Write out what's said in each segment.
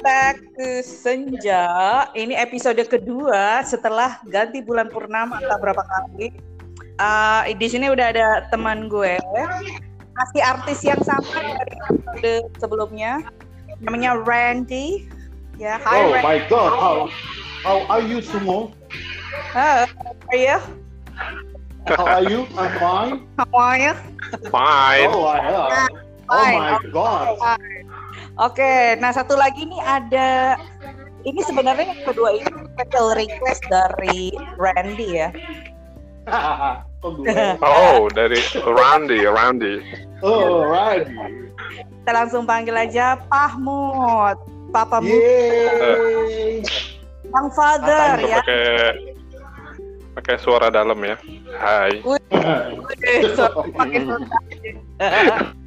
back to Senja. Ini episode kedua setelah ganti bulan purnama entah berapa kali. Uh, di sini udah ada teman gue, masih artis yang sama dari episode sebelumnya. Namanya Randy. Ya, hi oh Randy. my God, how how are you, Sumo? Uh, are you? How are you? I'm fine. How are you? Fine. Oh, I am. Oh my God. Oke, nah satu lagi nih ada ini sebenarnya yang kedua ini special request dari Randy ya. oh, dari Randy, Randy. Oh, Randy. Kita langsung panggil aja Pahmut, Papa Mut. Yang father ya. Pakai pakai suara dalam ya. Hai. pakai suara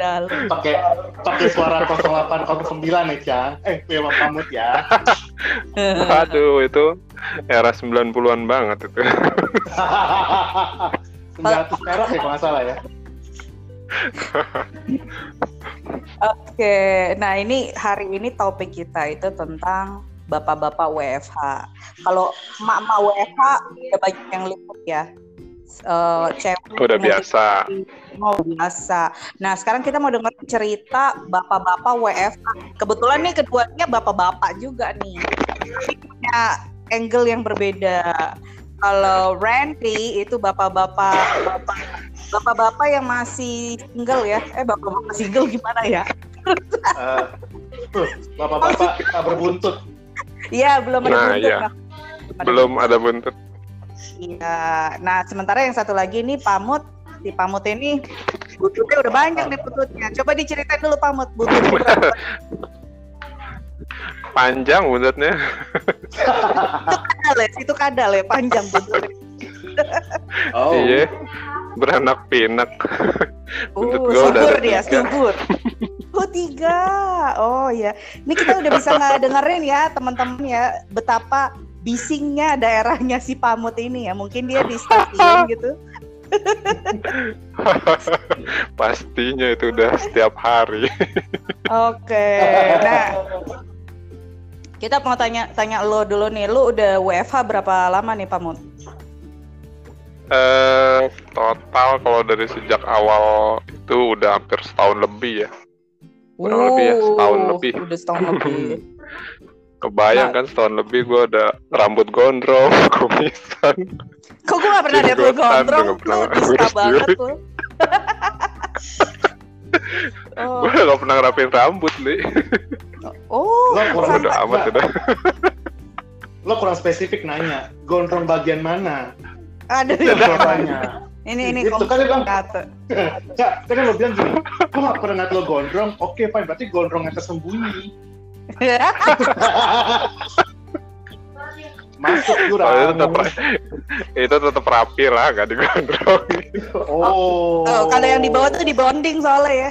dalam. Pakai pakai suara 0809 ya, Cang. Eh, memang pamut ya. Waduh, itu era 90-an banget itu. 900 perak ya kalau nggak salah ya. Oke, nah ini hari ini topik kita itu tentang bapak-bapak WFH. Kalau emak-emak WFH udah banyak yang liput ya uh, cewek udah biasa. Mau biasa. Nah sekarang kita mau dengar cerita bapak-bapak WFH kebetulan nih keduanya bapak-bapak juga nih. Punya angle yang berbeda. Kalau Randy itu bapak-bapak bapak bapak-bapak yang masih single ya. Eh bapak-bapak single gimana ya? Uh, bapak-bapak kita berbuntut. Iya belum ada nah, buntut iya. belum ada buntut Iya. Nah, sementara yang satu lagi nih Pamut, si Pamut ini buntutnya udah banyak nih buntutnya. Coba diceritain dulu Pamut, buntutnya berapa? Panjang buntutnya. itu kadal ya, itu kadal ya, panjang buntutnya. oh. Iya. Beranak pinak. Buntut uh, gue subur dia, subur. Oh tiga, oh ya. Ini kita udah bisa nggak dengerin ya teman-teman ya betapa bisingnya daerahnya si Pamut ini ya. Mungkin dia di stasiun gitu. Pastinya itu udah setiap hari. Oke. Nah, kita mau tanya tanya lo dulu nih. Lo udah WFH berapa lama nih Pamut? Eh, total kalau dari sejak awal itu udah hampir setahun lebih ya. Kurang uh, lebih ya, setahun lebih. Udah setahun lebih. Kebayang nah. kan setahun lebih gue ada rambut gondrong, kumisan. Kok gue gak pernah lihat lu gondrong? Lu bisa banget lu. oh. Gue gak pernah ngerapin rambut, Li. Oh, lo kurang udah amat sudah. Lo kurang spesifik nanya, gondrong bagian mana? Ada Gondrongnya. Ini ini itu kan bilang kata. Cak, kan lo bilang gini, gue gak pernah ngeliat lo gondrong, oke fine, berarti gondrong yang tersembunyi. Masuk jurang. Oh, itu tetap itu tetap rapi lah, gak digondrong. Oh. oh. Kalau yang di bawah tuh di bonding soalnya ya.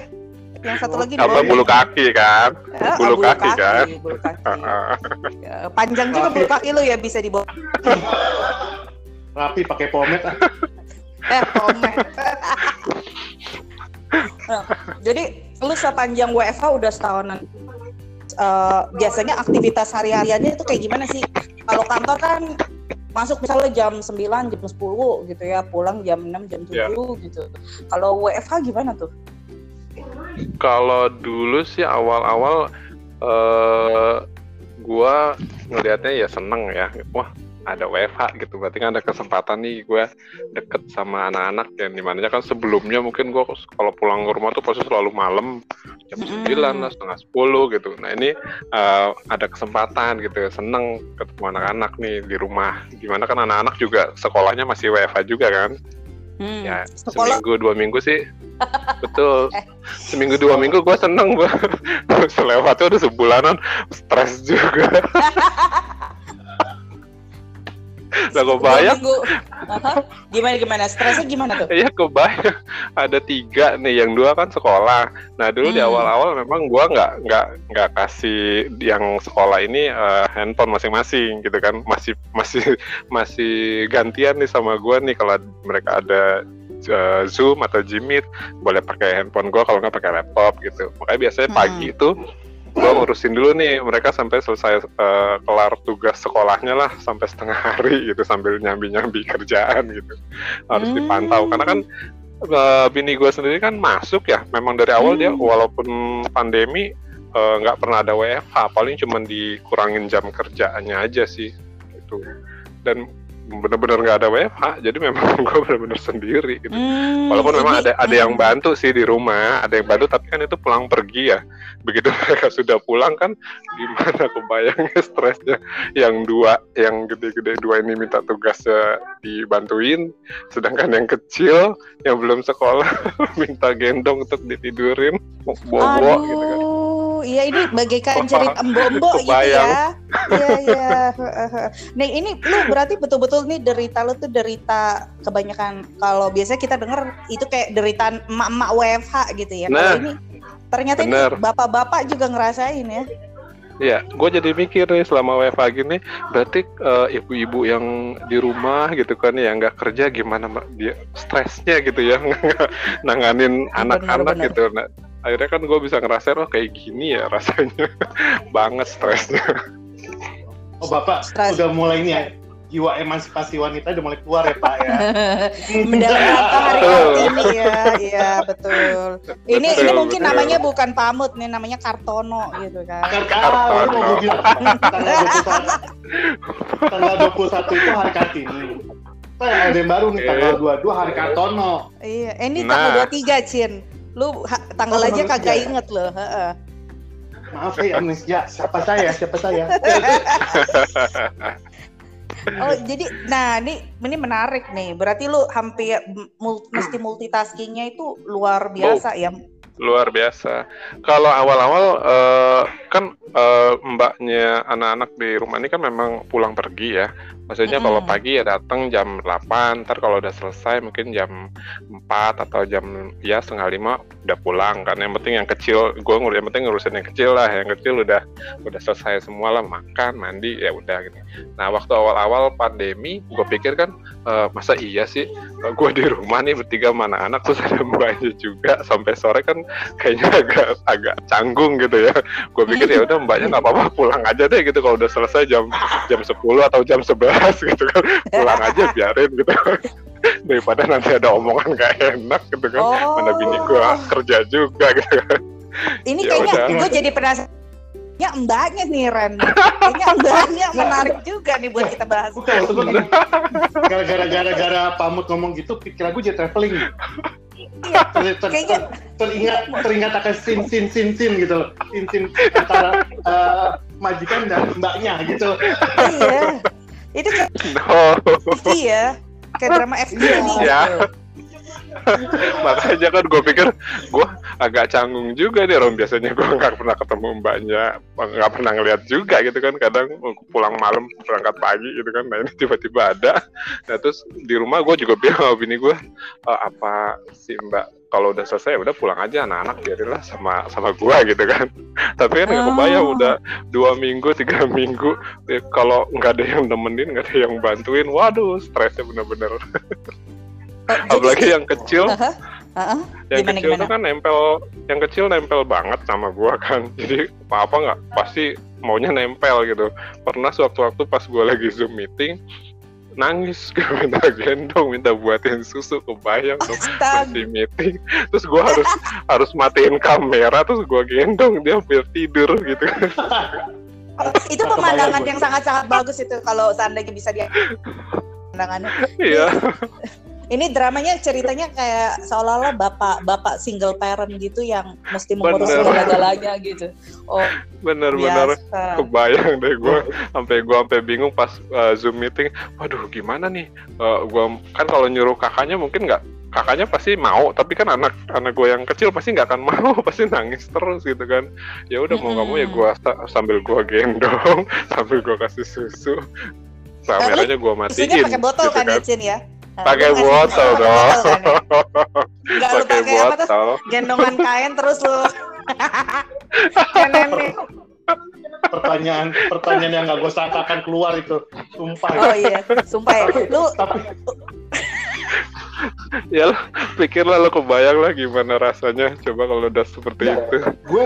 Yang satu lagi di Apa bulu kaki kan? Eh, bulu, bulu kaki, kaki kan? Bulu kaki. ya, panjang juga bulu kaki lu ya bisa di bawah. Rapi pakai pomade ah. eh, pomade. nah, jadi lu sepanjang WFH udah setahunan uh, biasanya aktivitas hari-hariannya itu kayak gimana sih? Kalau kantor kan masuk misalnya jam 9, jam 10 gitu ya, pulang jam 6, jam 7 yeah. gitu. Kalau WFH gimana tuh? Kalau dulu sih awal-awal uh, gua ngelihatnya ya seneng ya. Wah, ada WFH gitu. Berarti kan ada kesempatan nih gue deket sama anak-anak yang di mana kan sebelumnya mungkin gue kalau pulang ke rumah tuh pasti selalu malam jam sembilan lah setengah sepuluh gitu. Nah ini uh, ada kesempatan gitu seneng ketemu anak-anak nih di rumah. Gimana kan anak-anak juga sekolahnya masih WFH juga kan? Hmm, ya sekolah... seminggu dua minggu sih. Betul. Eh. seminggu dua minggu gue seneng gue selewatnya udah sebulanan stres juga lah kebayang gimana gimana? Stresnya gimana tuh? Iya kebayang ada tiga nih yang dua kan sekolah. Nah dulu hmm. di awal-awal memang gua nggak nggak nggak kasih yang sekolah ini uh, handphone masing-masing gitu kan. Masih masih masih gantian nih sama gua nih kalau mereka ada uh, Zoom atau Jimit boleh pakai handphone gua kalau nggak pakai laptop gitu. Makanya biasanya hmm. pagi itu gue ngurusin dulu nih mereka sampai selesai uh, kelar tugas sekolahnya lah sampai setengah hari gitu sambil nyambi-nyambi kerjaan gitu harus hmm. dipantau karena kan uh, bini gue sendiri kan masuk ya memang dari awal hmm. dia walaupun pandemi eh, nggak uh, pernah ada WFH paling cuma dikurangin jam kerjaannya aja sih gitu dan bener-bener nggak ada WFH jadi memang gue bener-bener sendiri gitu. Hmm, walaupun memang ada ada yang bantu sih di rumah ada yang bantu tapi kan itu pulang pergi ya. Begitu mereka sudah pulang kan gimana kebayangnya stresnya? Yang dua yang gede-gede dua ini minta tugasnya dibantuin sedangkan yang kecil yang belum sekolah minta gendong untuk ditidurin bobo gitu kan iya ini bagaikan cerita embo-embo gitu ya. Iya, iya. Nih ini lu berarti betul-betul nih derita lu tuh derita kebanyakan kalau biasanya kita denger itu kayak derita emak-emak WFH gitu ya. Nah, kalau ini ternyata bener. ini bapak-bapak juga ngerasain ya. Iya, gue jadi mikir nih selama WFH gini, berarti uh, ibu-ibu yang di rumah gitu kan ya nggak kerja gimana dia stresnya gitu ya nanganin anak-anak gitu. Nah, akhirnya kan gue bisa ngerasain oh kayak gini ya rasanya. Banget stresnya. Oh bapak Stress. udah mulai nih ya? Jiwa emansipasi wanita udah mulai keluar ya pak ya? Mendalam hari ini ya. Iya betul. Ini betul, ini mungkin betul. namanya bukan pamut nih namanya kartono gitu kan. Kartono. Mau bilang tanggal 21 itu hari kartini. Ada yang baru nih tanggal 22 hari kartono. Iya ini tanggal nah. 23 Cin Lu ha, tanggal oh, aja kagak ya? inget loh. Heeh. Maaf ya amnesia. Siapa saya? Siapa saya? oh jadi, nah ini ini menarik nih. Berarti lu hampir mul, mesti multitaskingnya itu luar biasa oh. ya luar biasa. Kalau awal-awal uh, kan uh, mbaknya anak-anak di rumah ini kan memang pulang pergi ya. Maksudnya mm -hmm. kalau pagi ya datang jam 8, ntar kalau udah selesai mungkin jam 4 atau jam ya setengah lima udah pulang kan. Yang penting yang kecil, gue ngurus yang penting ngurusin yang kecil lah. Yang kecil udah udah selesai semua lah makan, mandi ya udah gitu. Nah waktu awal-awal pandemi, gue pikir kan uh, masa iya sih gue di rumah nih bertiga mana anak terus ada mbaknya juga sampai sore kan kayaknya agak agak canggung gitu ya. Gue pikir ya udah mbaknya nggak apa-apa pulang aja deh gitu kalau udah selesai jam jam 10 atau jam 11 gitu kan. Pulang aja biarin gitu. Daripada nanti ada omongan gak enak gitu kan. Oh. mana bini gua kerja juga gitu kan. Ini ya kayaknya gue jadi penasaran. Ya mbaknya nih Ren. Kayaknya mbaknya menarik juga nih buat kita bahas. Gara-gara gara-gara pamut ngomong gitu Pikiran gue jadi traveling. Iya, kayaknya teringat teringat akan sin sin sin sin gitu. Loh sin sin antara uh, majikan dan mbaknya gitu. Iya itu kayak no. iya kayak drama FGD ya. makanya kan gue pikir gue agak canggung juga nih orang biasanya gue nggak pernah ketemu mbaknya nggak pernah ngeliat juga gitu kan. Kadang pulang malam berangkat pagi gitu kan nah ini tiba-tiba ada. Nah terus di rumah gue juga bilang sama bini gue e, apa si mbak kalau udah selesai udah pulang aja anak-anak biarinlah sama sama gua gitu kan tapi kan nggak kebayang oh. udah dua minggu tiga minggu ya, kalau nggak ada yang nemenin nggak ada yang bantuin waduh stresnya bener-bener oh, apalagi yang kecil uh -huh. Uh -huh. yang gimana, kecil itu kan nempel yang kecil nempel banget sama gua kan jadi apa apa nggak pasti maunya nempel gitu pernah sewaktu-waktu pas gua lagi zoom meeting nangis gue minta gendong minta buatin susu kebayang tuh masih meeting. Terus gue harus harus matiin kamera terus gue gendong dia hampir tidur gitu. Itu pemandangan yang sangat-sangat bagus itu kalau seandainya bisa dia pemandangannya. Iya ini dramanya ceritanya kayak seolah-olah bapak bapak single parent gitu yang mesti mengurus segala-galanya gitu. Oh, bener-bener kebayang deh gue sampai gue sampai bingung pas uh, zoom meeting. Waduh, gimana nih? Uh, eh, gue kan kalau nyuruh kakaknya mungkin nggak kakaknya pasti mau tapi kan anak anak gue yang kecil pasti nggak akan mau pasti nangis terus gitu kan ya udah mau nggak mau ya gue sambil gue gendong sambil gue kasih susu kameranya gue matiin pakai botol gitu kan, kan. ya pakai botol dong lu pakai apa tuh? gendongan kain terus lu. Pertanyaan pertanyaan yang nggak gue sangkakan keluar itu. Sumpah oh iya sumpah ya. Lu tapi ya lo pikirlah lo kebayang lah gimana rasanya. Coba kalau udah seperti Ya, itu. gue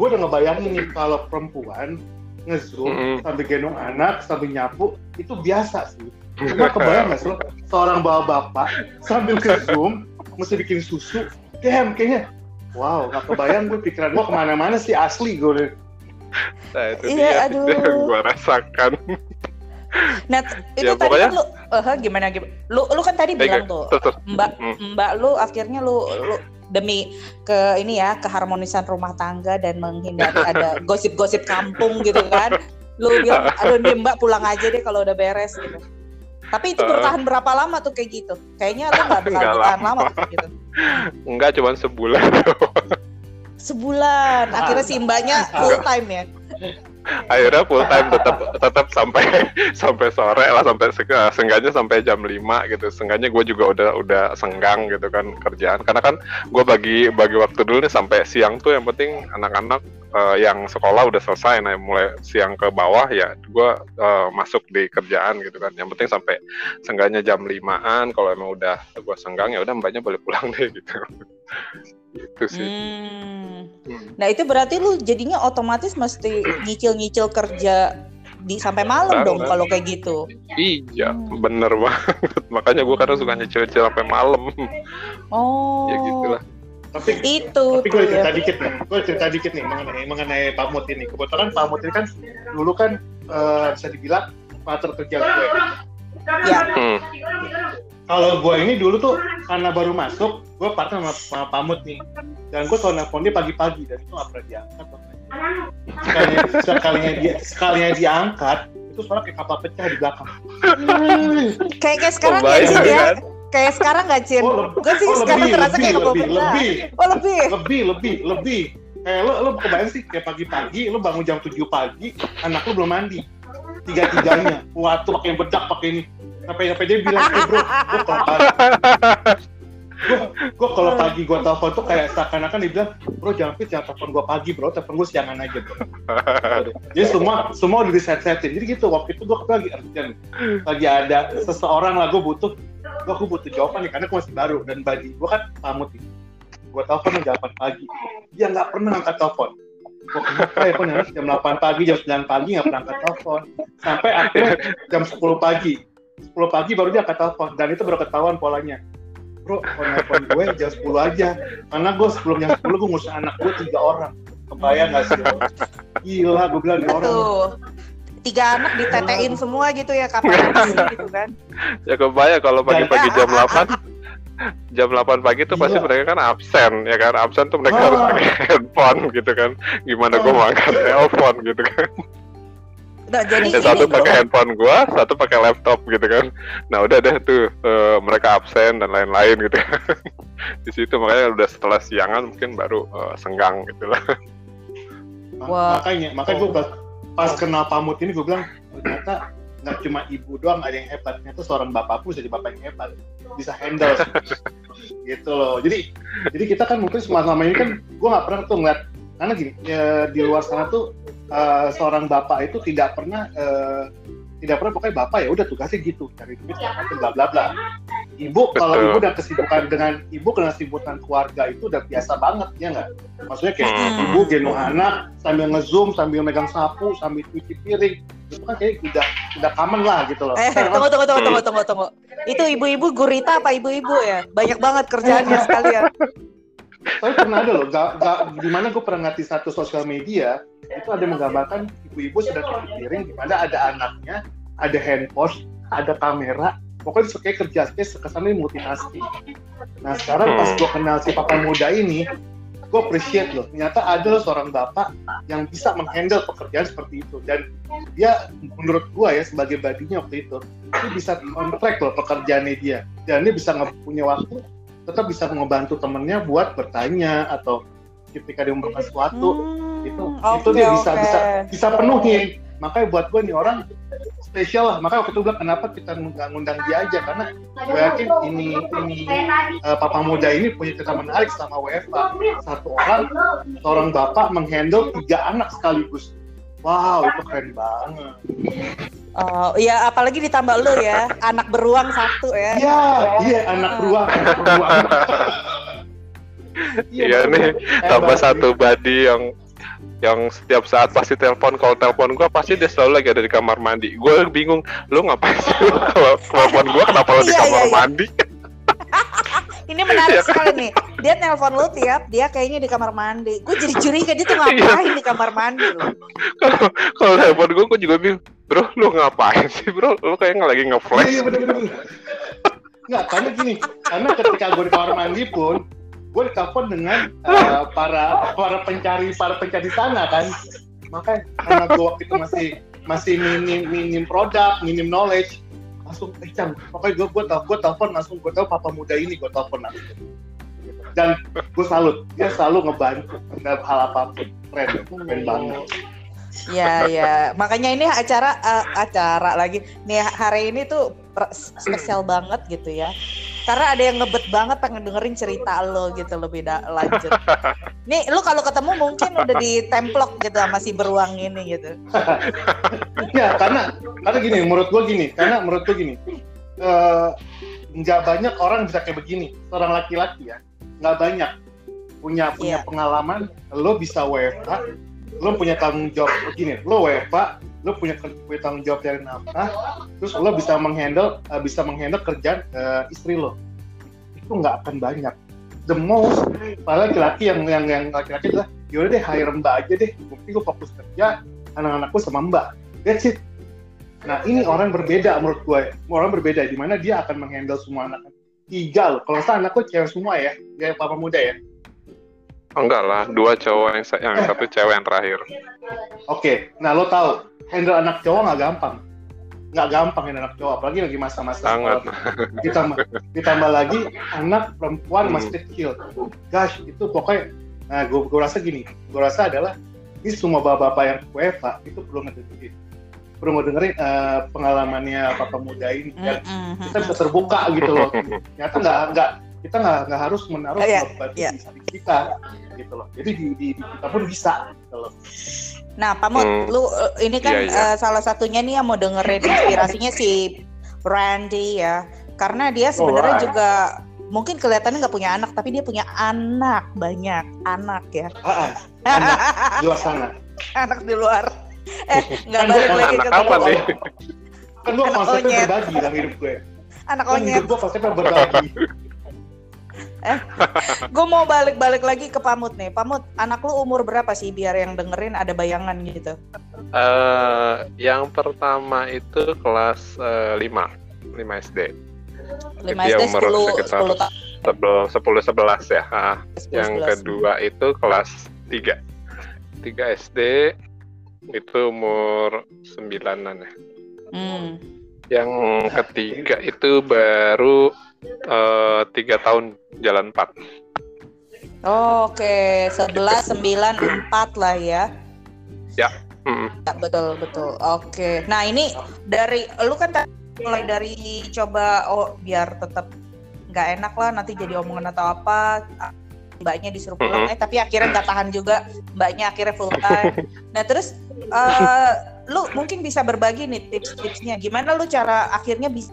gue udah ngebayangin nih kalau perempuan ngezoom Mm-mm. sambil gendong anak sambil nyapu itu biasa sih cuma kebayang nggak sih lo, seorang bawa bapak sambil ke zoom mesti bikin susu damn kayaknya wow nggak kebayang gue pikiran gue ke mana-mana sih asli gue nah itu Iya, dia aduh. yang gue rasakan Nah, itu Ya, tadi pokoknya- kan lu eh, gimana gimana? Lu lu kan tadi Eh, bilang tuh. Mbak Hmm. Mbak lu akhirnya lu lu demi ke ini ya keharmonisan rumah tangga dan menghindari ada gosip-gosip kampung gitu kan. Lu bilang, aduh nih Mbak pulang aja deh kalau udah beres gitu. Tapi itu bertahan berapa lama tuh kayak gitu? Kayaknya lu nggak Nggak bertahan lama. lama tuh kayak gitu. enggak cuma sebulan Sebulan, akhirnya si Mbaknya full time ya. Akhirnya full time tetap tetap sampai sampai sore lah sampai se- eh, sampai jam 5 gitu. Seenggaknya gue juga udah udah senggang gitu kan kerjaan. Karena kan gue bagi bagi waktu dulu nih sampai siang tuh yang penting anak-anak eh, yang sekolah udah selesai. Nah mulai siang ke bawah ya gue eh, masuk di kerjaan gitu kan. Yang penting sampai seenggaknya jam 5an kalau emang udah gue senggang ya udah mbaknya boleh pulang deh gitu gitu sih Hmm. Nah itu berarti lu jadinya otomatis mesti nyicil-nyicil kerja di sampai malam Banget. dong kalau kayak gitu. Iya, Hmm. bener banget. Makanya gue kadang suka nyicil-nyicil sampai malam. Oh. ya gitulah. tapi Itu tapi gue ya. cerita dikit nih gue cerita dikit nih mengenai mengenai Pak Mut ini kebetulan Pak Mut ini kan dulu kan eh, bisa dibilang partner kerja gue Ya. Hmm. kalau gue ini dulu tuh karena baru masuk gue partner sama, sama Pamut nih dan gue selalu nelfon dia pagi-pagi dan itu nggak pernah diangkat sekalinya, sekalinya dia sekalinya diangkat itu suara kayak kapal pecah di belakang Kayak kayak sekarang ya Kebayang Cin ya. kan? Kayak sekarang nggak Cin? oh, Gue sih oh, sekarang lebih, terasa lebih, kayak kapal lebih, pecah. lebih, Oh lebih. lebih, lebih, lebih. Kayak lo, lo kebayang sih kayak pagi-pagi, lo bangun jam 7 pagi, anak lo belum mandi, tiga-tiganya, waktu pakai bedak, pakai ini. Sampai sampai dia bilang, eh bro, gue kalau pagi, gue kalau pagi gue telepon tuh kayak seakan-akan dia bilang, bro jangan fit, jangan telepon gue pagi bro, telepon gue siangan aja bro. Jadi semua semua udah diset-setin. Jadi gitu waktu itu gue lagi urgent, lagi ada seseorang lah gue butuh, gue aku butuh jawaban nih karena gue masih baru dan bagi gue kan pamut. Gue telepon jam 8 pagi, dia nggak pernah angkat telepon. Gue kenapa ya, kok jam 8 pagi, jam 9 pagi nggak pernah angkat telepon. Sampai akhirnya jam 10 pagi, 10 pagi baru dia angkat telepon dan itu baru ketahuan polanya. Bro, kalau nelfon gue jam 10 aja, karena gue sebelum jam 10 gue ngurus anak gue tiga orang. Kebayang gak sih? Gila, gue bilang orang. Tuh. Tiga anak ditetein semua gitu ya kapan gitu kan. ya kebayang kalau pagi-pagi jam 8 jam 8 pagi tuh pasti Gila. mereka kan absen ya kan absen tuh mereka Ah. harus pakai handphone gitu kan gimana gue Ah. mau angkat telepon gitu kan Nah, jadi yang satu pakai handphone gua satu pakai laptop gitu kan nah udah deh tuh eh, mereka absen dan lain-lain gitu di situ makanya udah setelah siangan mungkin baru eh, senggang gitu lah Wah. Makanya, makanya gue pas, pas kenal Pamut ini gue bilang, ternyata nggak cuma ibu doang ada yang hebat, ternyata seorang bapak pun jadi bapak yang hebat, bisa handle gitu loh. Jadi jadi kita kan mungkin selama ini kan gue nggak pernah tuh ngeliat karena gini ya, di luar sana tuh eh, seorang bapak itu tidak pernah eh, tidak pernah pokoknya bapak ya udah tugasnya gitu cari duit macam bla bla bla. Ibu kalau Betul. ibu udah kesibukan dengan ibu kena kesibukan keluarga itu udah biasa banget ya nggak? Maksudnya kayak Hmm. ibu gendong anak sambil ngezoom sambil megang sapu sambil cuci piring itu kan kayak udah udah common lah gitu loh. Eh, tunggu, tunggu, tunggu, tunggu, tunggu, tunggu. Itu ibu-ibu gurita apa ibu-ibu ya? Banyak banget kerjaannya sekalian. Tapi pernah ada loh, gak, gak, di mana gue pernah ngerti satu sosial media itu ada menggambarkan ibu-ibu sedang cuci piring di mana ada anaknya, ada handphone, ada kamera, pokoknya suka kerja kayak kesannya multitasking. Nah sekarang pas Hmm. gue kenal si papa muda ini, gue appreciate loh. Ternyata ada loh seorang bapak yang bisa menghandle pekerjaan seperti itu dan dia menurut gue ya sebagai badinya waktu itu, dia bisa kontrak loh pekerjaannya dia dan dia bisa nge- punya waktu tetap bisa ngebantu temennya buat bertanya atau ketika dia membutuhkan sesuatu Hmm, itu oke, itu dia bisa oke. bisa bisa penuhin makanya buat gue nih orang spesial lah. Makanya waktu itu bilang kenapa kita nggak ngundang dia aja karena gue yakin ini ini eh, papa muda ini punya cerita menarik sama WFA satu orang seorang bapak menghandle tiga anak sekaligus. Wow itu keren banget. Oh iya, apalagi ditambah lu ya, anak beruang satu ya. Iya, iya anak beruang, anak beruang. Iya nih, tambah satu body yang yang setiap saat pasti telepon kalau telepon gue pasti dia selalu lagi ada di kamar mandi gue bingung lu ngapain sih kalau telepon gue kenapa lu di Iya, kamar iya, iya. mandi Ini menarik Iya kan? sekali nih. Dia nelpon lu tiap dia kayaknya di kamar mandi. Gue jadi curiga dia tuh Iya. ngapain di kamar mandi kalau telepon gue gue juga bingung bro lu ngapain sih bro lu kayaknya lagi Iya, ngeflash iya bener bener. Nggak, karena gini, karena ketika gue di kamar mandi pun, gue ditelepon dengan eh, para para pencari para pencari sana kan. Makanya karena gue waktu itu masih masih minim minim produk, minim knowledge, langsung eh Cang, pokoknya gue gue telepon gue telepon langsung gue tahu papa muda ini gue telepon langsung. Dan gue salut, dia selalu ngebantu dalam hal apa pun. Keren, keren banget. Ya ya, makanya ini acara eh, acara lagi. Nih hari ini tuh spesial banget gitu ya. Karena ada yang ngebet banget pengen dengerin cerita lo gitu lebih da- lanjut. Nih lu kalau ketemu mungkin udah ditemplok gitu sama si beruang ini gitu. Ya karena karena gini menurut gue gini karena menurut gue gini eh, nggak banyak orang bisa kayak begini seorang laki-laki ya nggak banyak punya punya Iya. pengalaman lo bisa WFH lo punya tanggung jawab begini lo WFH lo punya, punya tanggung jawab dari nafkah terus lo bisa menghandle eh, bisa menghandle kerjaan eh, istri lo itu nggak akan banyak the most para laki-laki yang yang yang laki-laki adalah yaudah deh hire mbak aja deh mungkin gue fokus kerja anak-anakku sama mbak That's it. Nah ini orang berbeda menurut gue. Orang berbeda di mana dia akan menghandle semua anak. Tiga loh. Kalau saya anakku cewek semua ya. Dia papa muda ya. Oh, enggak lah dua cowok yang yang satu cewek yang terakhir Oke. Nah lo tahu handle anak cowok nggak gampang. Nggak gampang handle anak cowok. Apalagi lagi masa-masa sangat sekolah. Ditambah, ditambah lagi anak perempuan masih kecil. Gosh itu pokoknya. Nah gue, gue rasa gini. Gue rasa adalah ini semua bapak-bapak yang WFH itu perlu ngedengerin. Perlu ngedengerin eh, pengalamannya papa muda ini. Dan kita bisa terbuka gitu loh. Ternyata nggak nggak kita nggak nggak harus menaruh Iya, beban iya. di samping kita gitu loh. Jadi di, di, di kita pun bisa gitu loh. Nah, Pamut, Hmm. lu eh, ini kan Iya, iya. eh, salah satunya nih yang mau dengerin inspirasinya si Randy ya. Karena dia sebenarnya Alright. juga mungkin kelihatannya nggak punya anak, tapi dia punya anak banyak anak ya. Ah, ah, anak di luar sana. anak di luar. Eh, nggak Kan balik gua lagi anak ke apa nih Kan gua Anak konsepnya berbagi dalam hidup gue. Anak Kan onyet. hidup gua konsepnya berbagi. Gue mau balik-balik lagi ke Pamut nih. Pamut, anak lu umur berapa sih biar yang dengerin ada bayangan gitu? Eh, yang pertama itu kelas eh, 5 5 SD 5 Dia SD umur 10 sekitar 10 tahun. sebelum 10 11 ya Ah, 10, yang 11. kedua itu kelas 3 3 SD itu umur 9-an ya Hmm. yang ketiga itu baru eh, tiga tahun jalan 4 Oke, 11 9 4 lah ya. Mm, Ya, betul betul. Oke. Nah, ini dari lu kan mulai dari coba oh biar tetap nggak enak lah nanti jadi omongan atau apa mbaknya disuruh pulang Mm-mm. eh tapi akhirnya nggak tahan juga mbaknya akhirnya full time nah terus eh, lu mungkin bisa berbagi nih tips-tipsnya gimana lu cara akhirnya bisa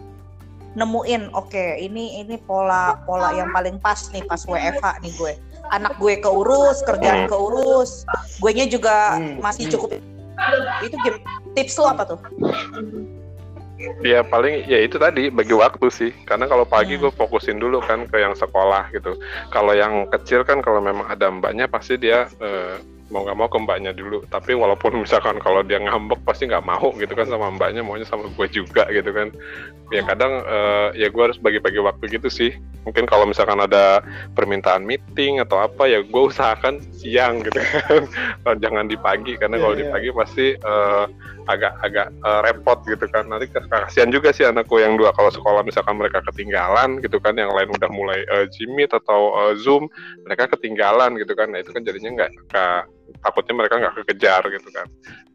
nemuin oke ini ini pola pola yang paling pas nih pas WFH nih gue anak gue keurus kerjaan Hmm. keurus gue nya juga Hmm. masih cukup itu tips lu apa tuh ya paling ya itu tadi bagi waktu sih karena kalau pagi Hmm. gue fokusin dulu kan ke yang sekolah gitu kalau yang kecil kan kalau memang ada mbaknya pasti dia eh, mau nggak mau ke mbaknya dulu. Tapi walaupun misalkan kalau dia ngambek pasti nggak mau gitu kan sama mbaknya maunya sama gue juga gitu kan. Ya kadang eh, ya gue harus bagi-bagi waktu gitu sih. Mungkin kalau misalkan ada permintaan meeting atau apa ya gue usahakan siang gitu kan. Jangan di pagi karena Iya, kalau di iya. pagi pasti eh, agak-agak eh, repot gitu kan. Nanti kasihan juga sih anakku yang dua. Kalau sekolah misalkan mereka ketinggalan gitu kan yang lain udah mulai eh, Jimit atau eh, Zoom mereka ketinggalan gitu kan. Nah itu kan jadinya nggak takutnya mereka nggak kekejar gitu kan.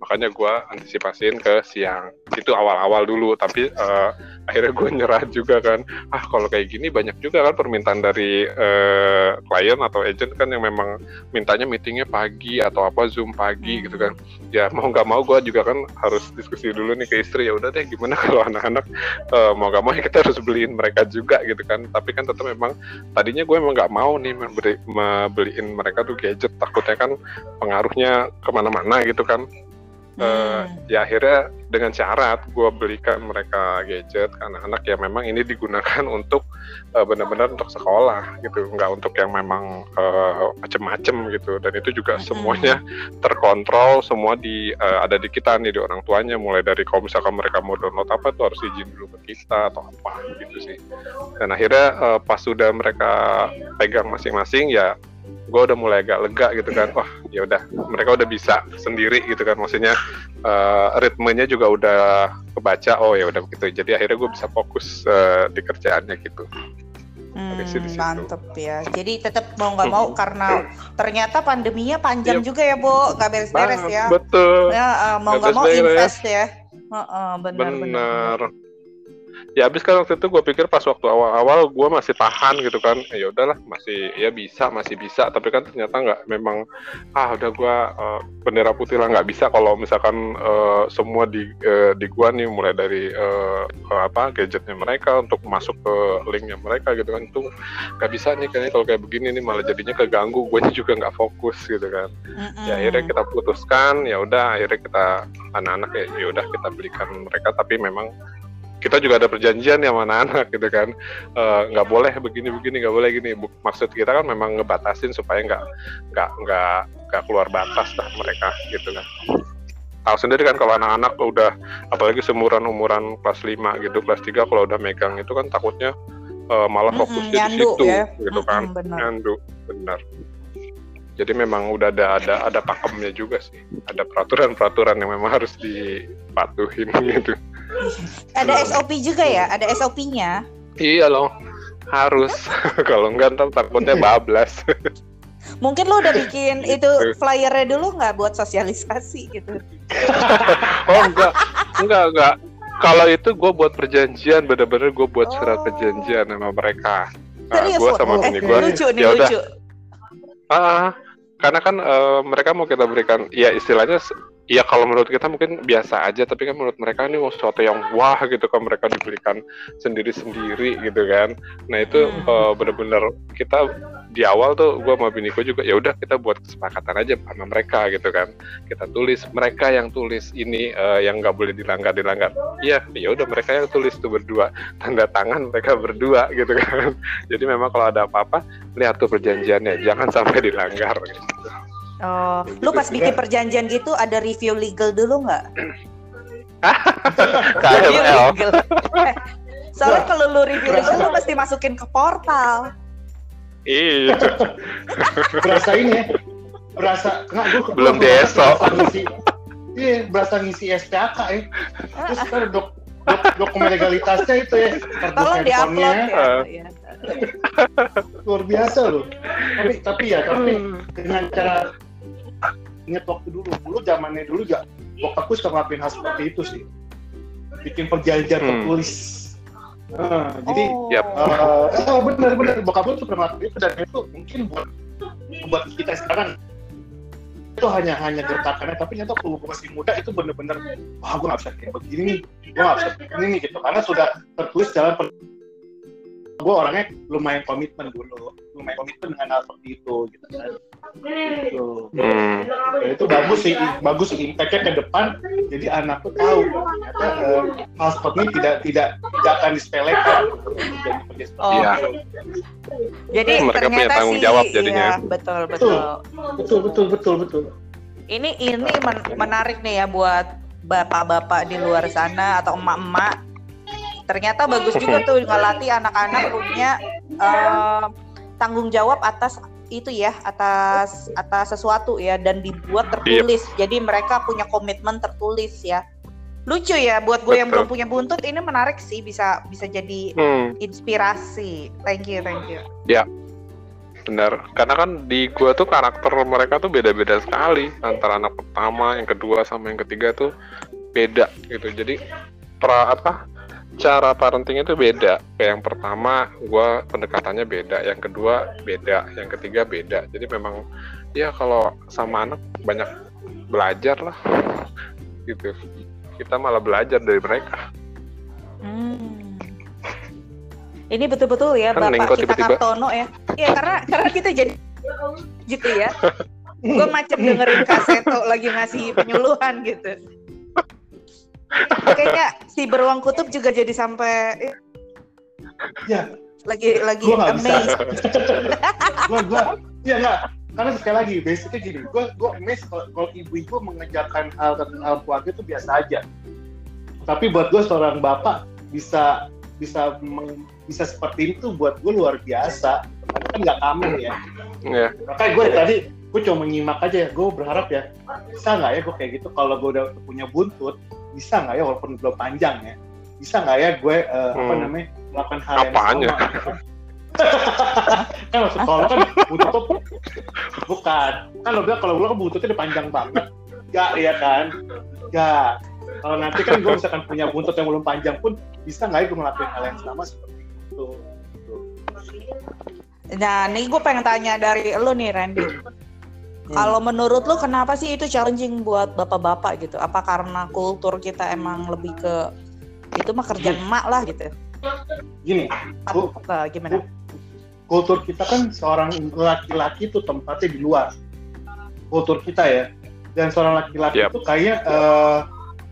Makanya gue antisipasiin ke siang. Itu awal-awal dulu tapi uh, akhirnya gue nyerah juga kan. Ah kalau kayak gini banyak juga kan permintaan dari uh, klien atau agent kan yang memang mintanya meetingnya pagi atau apa zoom pagi gitu kan. Ya mau nggak mau gue juga kan harus diskusi dulu nih ke istri. Ya udah deh gimana kalau anak-anak uh, mau nggak mau ya kita harus beliin mereka juga gitu kan. Tapi kan tetap memang tadinya gue emang nggak mau nih memberi, membeliin mereka tuh gadget. Takutnya kan pengaruhnya ke mana-mana gitu kan. Uh, ya akhirnya dengan syarat gue belikan mereka gadget anak-anak yang memang ini digunakan untuk uh, benar-benar untuk sekolah gitu. Nggak untuk yang memang uh, macem-macem gitu. Dan itu juga hmm. semuanya terkontrol semua di uh, ada di kita nih di orang tuanya. Mulai dari kalau misalkan mereka mau download apa tuh harus izin dulu ke kita atau apa gitu sih. Dan akhirnya uh, pas sudah mereka pegang masing-masing ya gue udah mulai agak lega gitu kan wah ya udah mereka udah bisa sendiri gitu kan maksudnya uh, ritmenya juga udah kebaca oh ya udah begitu jadi akhirnya gue bisa fokus uh, di kerjaannya gitu Hmm, mantep ya. Jadi tetap mau nggak mau karena ternyata pandeminya panjang yep. juga ya, Bu. Nggak beres-beres ya. Betul. Ya, uh, mau nggak mau invest ya. Uh, uh, benar, benar. benar ya habis kan waktu itu gue pikir pas waktu awal-awal gue masih tahan gitu kan. Ya udahlah masih ya bisa masih bisa. Tapi kan ternyata nggak memang ah udah gue uh, bendera putih lah nggak bisa kalau misalkan uh, semua di uh, di gue nih mulai dari uh, apa gadgetnya mereka untuk masuk ke linknya mereka gitu kan. Itu nggak bisa nih kayaknya kalau kayak begini nih malah jadinya keganggu. Gue juga nggak fokus gitu kan. Mm-hmm. ya akhirnya kita putuskan ya udah akhirnya kita anak-anak ya ya udah kita belikan mereka. Tapi memang kita juga ada perjanjian ya mana anak gitu kan. Eh, nggak uh, boleh begini begini nggak boleh gini. Maksud kita kan memang ngebatasin supaya nggak nggak nggak nggak keluar batas lah mereka gitu kan. Tahu sendiri kan kalau anak-anak udah apalagi semuran umuran kelas 5 gitu kelas 3 kalau udah megang itu kan takutnya uh, malah fokusnya mm -hmm, di situ ya. gitu kan. mm -hmm, nyandu benar. Jadi memang udah ada ada ada pakemnya juga sih. Ada peraturan-peraturan yang memang harus dipatuhin gitu ada SOP juga ya? Ada SOP-nya? Iya loh, harus. Kalau enggak ntar takutnya bablas. Mungkin lo udah bikin itu flyernya dulu nggak buat sosialisasi gitu? oh enggak, enggak enggak. Kalau itu gue buat perjanjian, bener-bener gue buat oh. surat perjanjian sama mereka. Nah, gue sama bini gue. Lucu nih, ya lucu. Ah, karena kan uh, mereka mau kita berikan, ya istilahnya Iya kalau menurut kita mungkin biasa aja tapi kan menurut mereka ini sesuatu yang wah gitu kan mereka dibelikan sendiri-sendiri gitu kan nah itu hmm. uh, benar-benar kita di awal tuh gue sama biniku juga ya udah kita buat kesepakatan aja sama mereka gitu kan kita tulis mereka yang tulis ini uh, yang nggak boleh dilanggar dilanggar iya ya udah mereka yang tulis tuh berdua tanda tangan mereka berdua gitu kan jadi memang kalau ada apa-apa lihat tuh perjanjiannya jangan sampai dilanggar gitu. Oh, lu pas bikin perjanjian gitu ada review legal dulu nggak? KML. Eh, soalnya kalau lu review legal lu mesti masukin ke portal. Iya. berasa ini ya. Berasa enggak gua belum deso. Iya, berasa ngisi SPK ya. Terus kan dok, dok, dokumen legalitasnya itu ya. Tolong diupload ya. ya. Luar biasa loh. Tapi tapi ya, tapi dengan cara ingat waktu dulu. Dulu zamannya dulu ya bokapku suka ngelakuin hal seperti itu sih. Bikin perjanjian hmm. tertulis. Nah, jadi oh. yep. uh, oh benar benar bokapku suka ngelakuin itu dan itu mungkin buat buat kita sekarang. Itu hanya hanya gertakannya tapi nyata kalau gue masih muda itu benar-benar wah gue nggak bisa kayak begini nih. Gue nggak bisa begini nih gitu. Karena sudah tertulis dalam gue orangnya lumayan komitmen dulu lumayan komitmen dengan hal seperti itu gitu kan gitu. Hmm. Ya, itu bagus sih bagus sih impactnya ke depan jadi anak tuh tahu ternyata uh, hal seperti ini tidak tidak tidak akan disepelekan jadi oh. Iya. jadi mereka punya tanggung jawab sih, jadinya iya, betul betul betul betul betul betul ini ini men menarik nih ya buat bapak-bapak di luar sana atau emak-emak ternyata bagus juga tuh ngelatih anak-anak punya uh, tanggung jawab atas itu ya atas atas sesuatu ya dan dibuat tertulis. Yep. jadi mereka punya komitmen tertulis ya. Lucu ya buat gue yang belum punya buntut ini menarik sih bisa bisa jadi hmm. inspirasi. Thank you thank you. Ya benar. Karena kan di gua tuh karakter mereka tuh beda-beda sekali. Antara anak pertama yang kedua sama yang ketiga tuh beda gitu. Jadi pra apa cara parenting itu beda kayak yang pertama gua pendekatannya beda yang kedua beda yang ketiga beda jadi memang ya kalau sama anak banyak belajar lah gitu kita malah belajar dari mereka Hmm. Ini betul-betul ya Kan Bapak kita tiba-tiba- Kartono ya. Iya karena karena kita jadi gitu ya. Gue macam dengerin kaseto lagi ngasih penyuluhan gitu. Kayaknya si beruang kutub juga jadi sampai eh, Ya, lagi lagi bisa. amazed. gue gue ya nggak. Karena sekali lagi basicnya gini gue gue amazed kalau, kalau ibu-ibu mengejarkan hal tentang hal keluarga itu biasa aja. Tapi buat gue seorang bapak bisa bisa meng- bisa seperti itu buat gue luar biasa. Karena kan nggak kamu ya. Ya makanya gue tadi gue cuma menyimak aja ya. Gue berharap ya bisa nggak ya gue kayak gitu? Kalau gue udah punya buntut bisa nggak ya walaupun belum panjang ya bisa nggak ya gue apa Hmm. namanya melakukan hal yang Apanya? sama kan maksud kalau kan buntut tuh bukan kan lo bilang kalau lo kan buntutnya udah panjang banget Enggak ya kan Enggak kalau nanti kan gue misalkan punya buntut yang belum panjang pun bisa nggak ya gue ngelakuin hal yang sama seperti itu Gitu. Nah, nih gue pengen tanya dari lo nih Randy. Kalau menurut lo kenapa sih itu challenging buat bapak-bapak gitu? Apa karena kultur kita emang lebih ke itu mah kerjaan emak lah gitu? gini Bu, Apa gimana? kultur kita kan seorang laki-laki itu tempatnya di luar kultur kita ya dan seorang laki-laki Yap. itu kayak eh,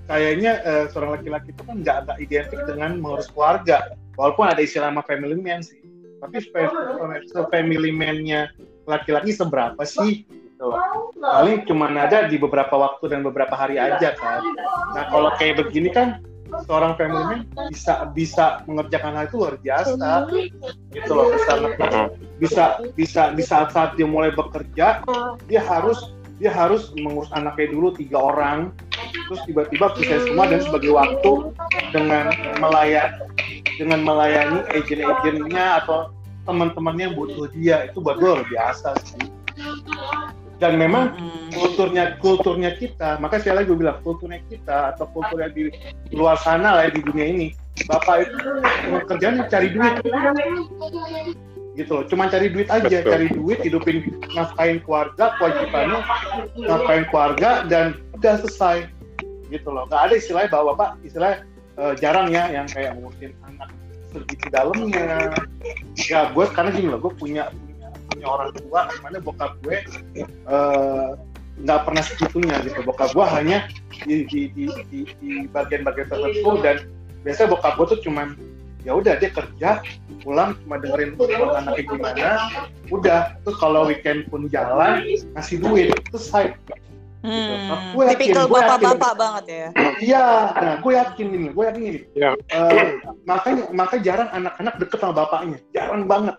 kayaknya eh, seorang laki-laki itu kan nggak nggak identik dengan mengurus keluarga walaupun ada istilah nama family man sih tapi se- family man-nya laki-laki seberapa sih gitu. Loh. paling cuma ada di beberapa waktu dan beberapa hari aja kan. Nah kalau kayak begini kan seorang family bisa bisa mengerjakan hal itu luar biasa gitu loh bisa bisa bisa di saat-saat dia mulai bekerja dia harus dia harus mengurus anaknya dulu tiga orang. Terus tiba-tiba selesai semua dan sebagai waktu dengan melayan dengan melayani agent-agentnya atau teman-temannya yang butuh dia itu buat gue luar biasa sih dan memang Hmm. kulturnya kulturnya kita maka sekali lagi gue bilang kulturnya kita atau kulturnya di luar sana lah ya, di dunia ini bapak itu kerjanya cari duit gitu loh cuma cari duit aja Betul. cari duit hidupin nafkahin keluarga kewajibannya nafkahin keluarga dan udah selesai gitu loh nggak ada istilahnya bahwa bapak istilahnya eh, jarang ya yang kayak ngurusin anak segitu dalamnya ya gue karena gini loh gue punya punya orang tua mana bokap gue eh, nggak pernah segitunya gitu bokap gue hanya di di di di, di bagian-bagian tertentu dan biasanya bokap gue tuh cuman ya udah dia kerja pulang cuma dengerin pulang anaknya gimana udah terus kalau weekend pun jalan ngasih duit selesai Hmm, Gue yakin, tipikal bapak-bapak banget ya. Iya, nah gue yakin ini, gue yakin ini. Ya. Eh, makanya makanya jarang anak-anak deket sama bapaknya, jarang banget.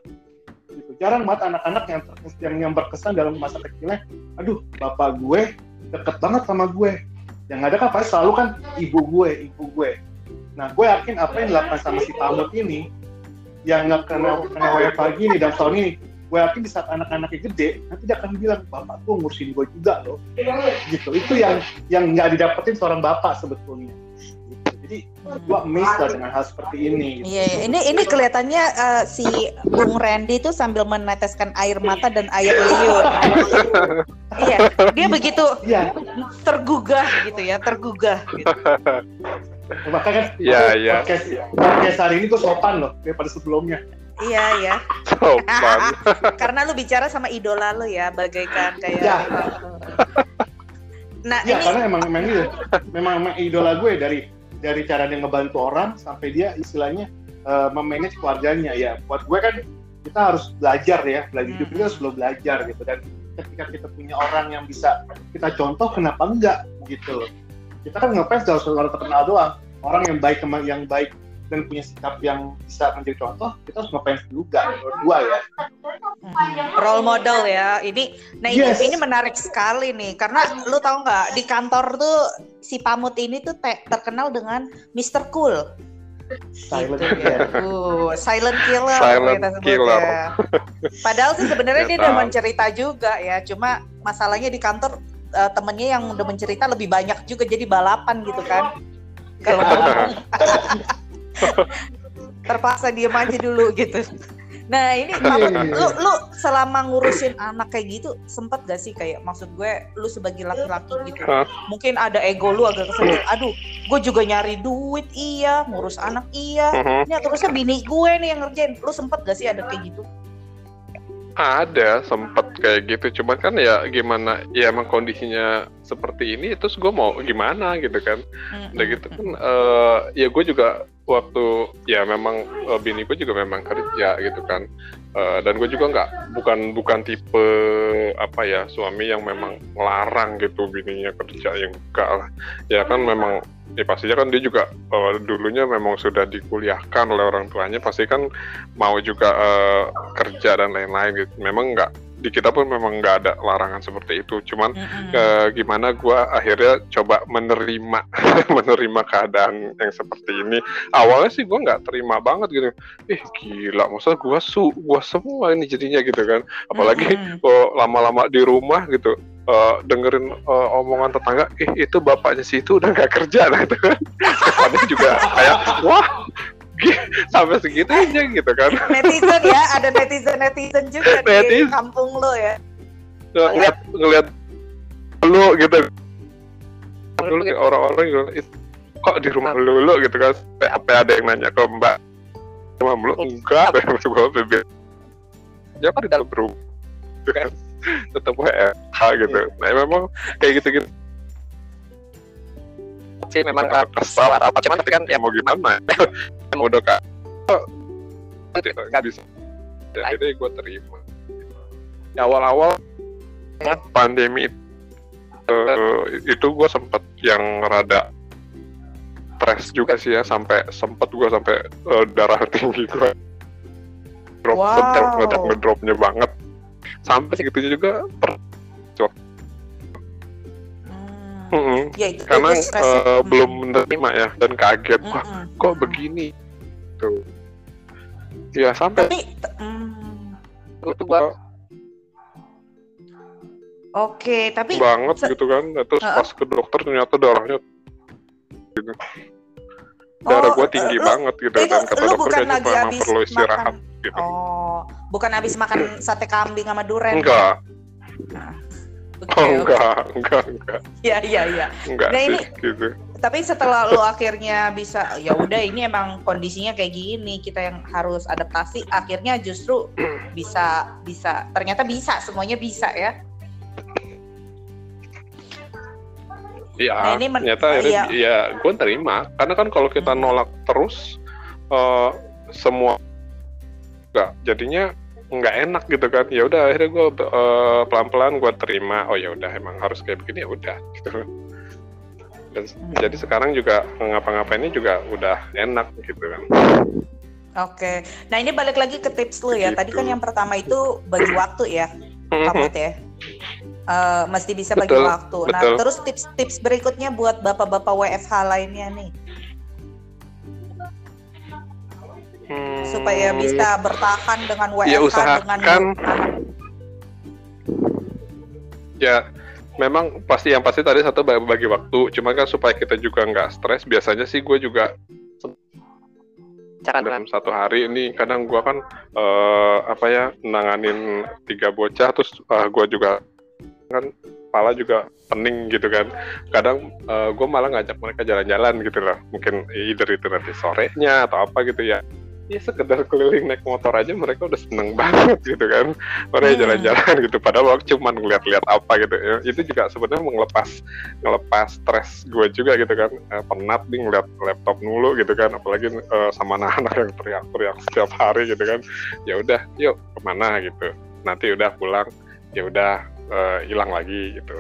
Jarang banget anak-anak yang yang yang berkesan dalam masa kecilnya. Aduh, bapak gue deket banget sama gue. Yang ada kan pasti selalu kan ibu gue, ibu gue. Nah, gue yakin apa yang dilakukan sama si Pamut ini, yang nggak kena kena WFH gini dan tahun ini, gue yakin di saat anak-anaknya gede, nanti dia akan bilang, bapak gue ngurusin gue juga loh. Gitu. Itu yang yang nggak didapetin seorang bapak sebetulnya. Jadi gue amazed lah dengan hal seperti ini. gitu. Iya, iya. ini ini kelihatannya eh, si Bung Randy tuh sambil meneteskan air mata dan air liur. iya, dia begitu Iya, tergugah gitu ya, tergugah. Gitu. makanya kan Iya, makanya iya. podcast, podcast hari ini gue sopan loh daripada sebelumnya. Iya, iya. sopan Karena lu bicara sama idola lu ya, bagaikan kayak. Iya. Nah, Ya ini karena emang emang itu memang, memang idola gue dari dari cara dia ngebantu orang sampai dia istilahnya eh, memanage keluarganya ya. Buat gue kan kita harus belajar ya, belajar hidup Hmm. kita harus selalu belajar gitu dan ketika kita punya orang yang bisa kita contoh kenapa enggak gitu loh. Kita kan ngefans harus orang terkenal doang. Orang yang baik yang baik dan punya sikap yang bisa menjadi contoh, kita harus ngefans juga gua ya. Hmm, role model ya. Ini, nah ini Yes. ini menarik sekali nih, karena lu tahu nggak di kantor tuh si Pamut ini tuh te- terkenal dengan Mr. Cool. Silent Gitu ya. Uh, silent killer Silent kita sebut killer. ya. Padahal sih sebenarnya dia udah mencerita juga ya. Cuma masalahnya di kantor eh, temennya yang udah mencerita lebih banyak juga jadi balapan gitu kan. Kalau terpaksa diem aja dulu gitu. Nah ini Papa, lu lu selama ngurusin anak kayak gitu sempet gak sih kayak maksud gue lu sebagai laki-laki gitu Hah? mungkin ada ego lu agak kesentil aduh gue juga nyari duit iya ngurus anak iya Mhm. ini terusnya bini gue nih yang ngerjain lu sempet gak sih ada kayak gitu Ada sempet kayak gitu, cuman kan ya gimana, ya emang kondisinya seperti ini, terus gue mau gimana gitu kan. Udah gitu kan, eh, ya gue juga waktu ya memang eh, bini gue juga memang kerja gitu kan, Eh, dan gue juga nggak bukan bukan tipe apa ya suami yang memang melarang gitu bininya kerja yang enggak lah. Ya kan memang ya pastinya kan dia juga eh, dulunya memang sudah dikuliahkan oleh orang tuanya, pasti kan mau juga eh, kerja dan lain-lain gitu. Memang nggak di kita pun memang nggak ada larangan seperti itu, cuman Mm-mm. eh, gimana gua akhirnya coba menerima menerima keadaan yang seperti ini. Awalnya sih gua nggak terima banget gitu. Ih gila masa gua su gua semua ini jadinya gitu kan. Apalagi Mm-mm. kok lama-lama di rumah gitu eh, dengerin eh, omongan tetangga ih itu bapaknya si itu udah nggak kerja. Nah itu kan. Kesannya juga kayak wah sampai segitunya gitu kan. Netizen ya ada netizen netizen juga di Netizen. kampung lo ya. Ngeliat ngeliat lu gitu. Dulu orang-orang gitu "It- kok di rumah lu lu? gitu kan. Apa ada yang nanya ke mbak. Rumah lu? Enggak gue bibir ya apa di dalam rumah? Gitu kan. Tetap WFH gitu. Nah memang kayak gitu gitu sih memang kesal apa cuman tapi kan ya mau gimana? Mau udah kak nggak bisa akhirnya gue terima ya, awal-awal pandemi eh, itu gue sempet yang rada stres juga sih ya sampai sempet gue sampai eh, darah tinggi gue drop Wow. ngedrop ngedrop ngedropnya banget sampai segitunya juga per- Hmm. Mm-mm. ya itu karena itu eh. Hmm. belum menerima ya dan kaget wah Mm-mm. kok Mm-mm. begini tuh ya sampai tapi hmm. itu gua oke tapi banget se- gitu kan terus Heeh. pas ke dokter ternyata darahnya gitu. darah Oh, gua tinggi lu- banget gitu itu dan kata bukan memang habis perlu istirahat makan- gitu oh bukan habis makan sate kambing sama duren enggak Oke, oh oke. enggak enggak enggak Iya iya iya. enggak Nah, sih ini- gitu Tapi setelah lo akhirnya bisa ya udah ini emang kondisinya kayak gini, kita yang harus adaptasi akhirnya justru bisa bisa ternyata bisa semuanya bisa ya. Iya, Nah, ini ternyata akhirnya iya. ya gue terima. Karena kan kalau kita Hmm. nolak terus, eh, semua enggak jadinya nggak enak gitu kan. Ya udah akhirnya gue pelan-pelan gue terima. Oh ya udah emang harus kayak begini ya udah gitu. Dan jadi sekarang juga ngapa-ngapainnya juga udah enak gitu kan. Oke. Nah, ini balik lagi ke tips lu ya. Tadi kan Gitu. yang pertama itu bagi waktu ya, Kaput ya. Eh, mesti bisa bagi Betul, waktu. Nah, betul. terus tips-tips berikutnya buat bapak-bapak WFH lainnya nih Hmm, supaya bisa bertahan dengan WFH Ya, dengan usahakan- ya memang pasti yang pasti tadi satu bagi, waktu. Cuma kan supaya kita juga nggak stres. Biasanya sih gue juga cara dalam satu hari ini kadang gua kan eh, apa ya nanganin tiga bocah terus eh, gua juga kan kepala juga pening gitu kan kadang eh, gua malah ngajak mereka jalan-jalan gitu loh mungkin either itu nanti sorenya atau apa gitu ya ya sekedar keliling naik motor aja mereka udah seneng banget gitu kan. Mereka Hmm. jalan-jalan gitu padahal waktu cuma ngeliat-liat apa gitu ya. itu juga sebenarnya ngelepas ngelepas stres gue juga gitu kan. Eh, penat nih ngeliat laptop mulu gitu kan apalagi eh, sama anak-anak yang teriak-teriak setiap hari gitu kan. Ya udah yuk ke mana gitu. Nanti udah pulang ya udah eh, hilang lagi gitu.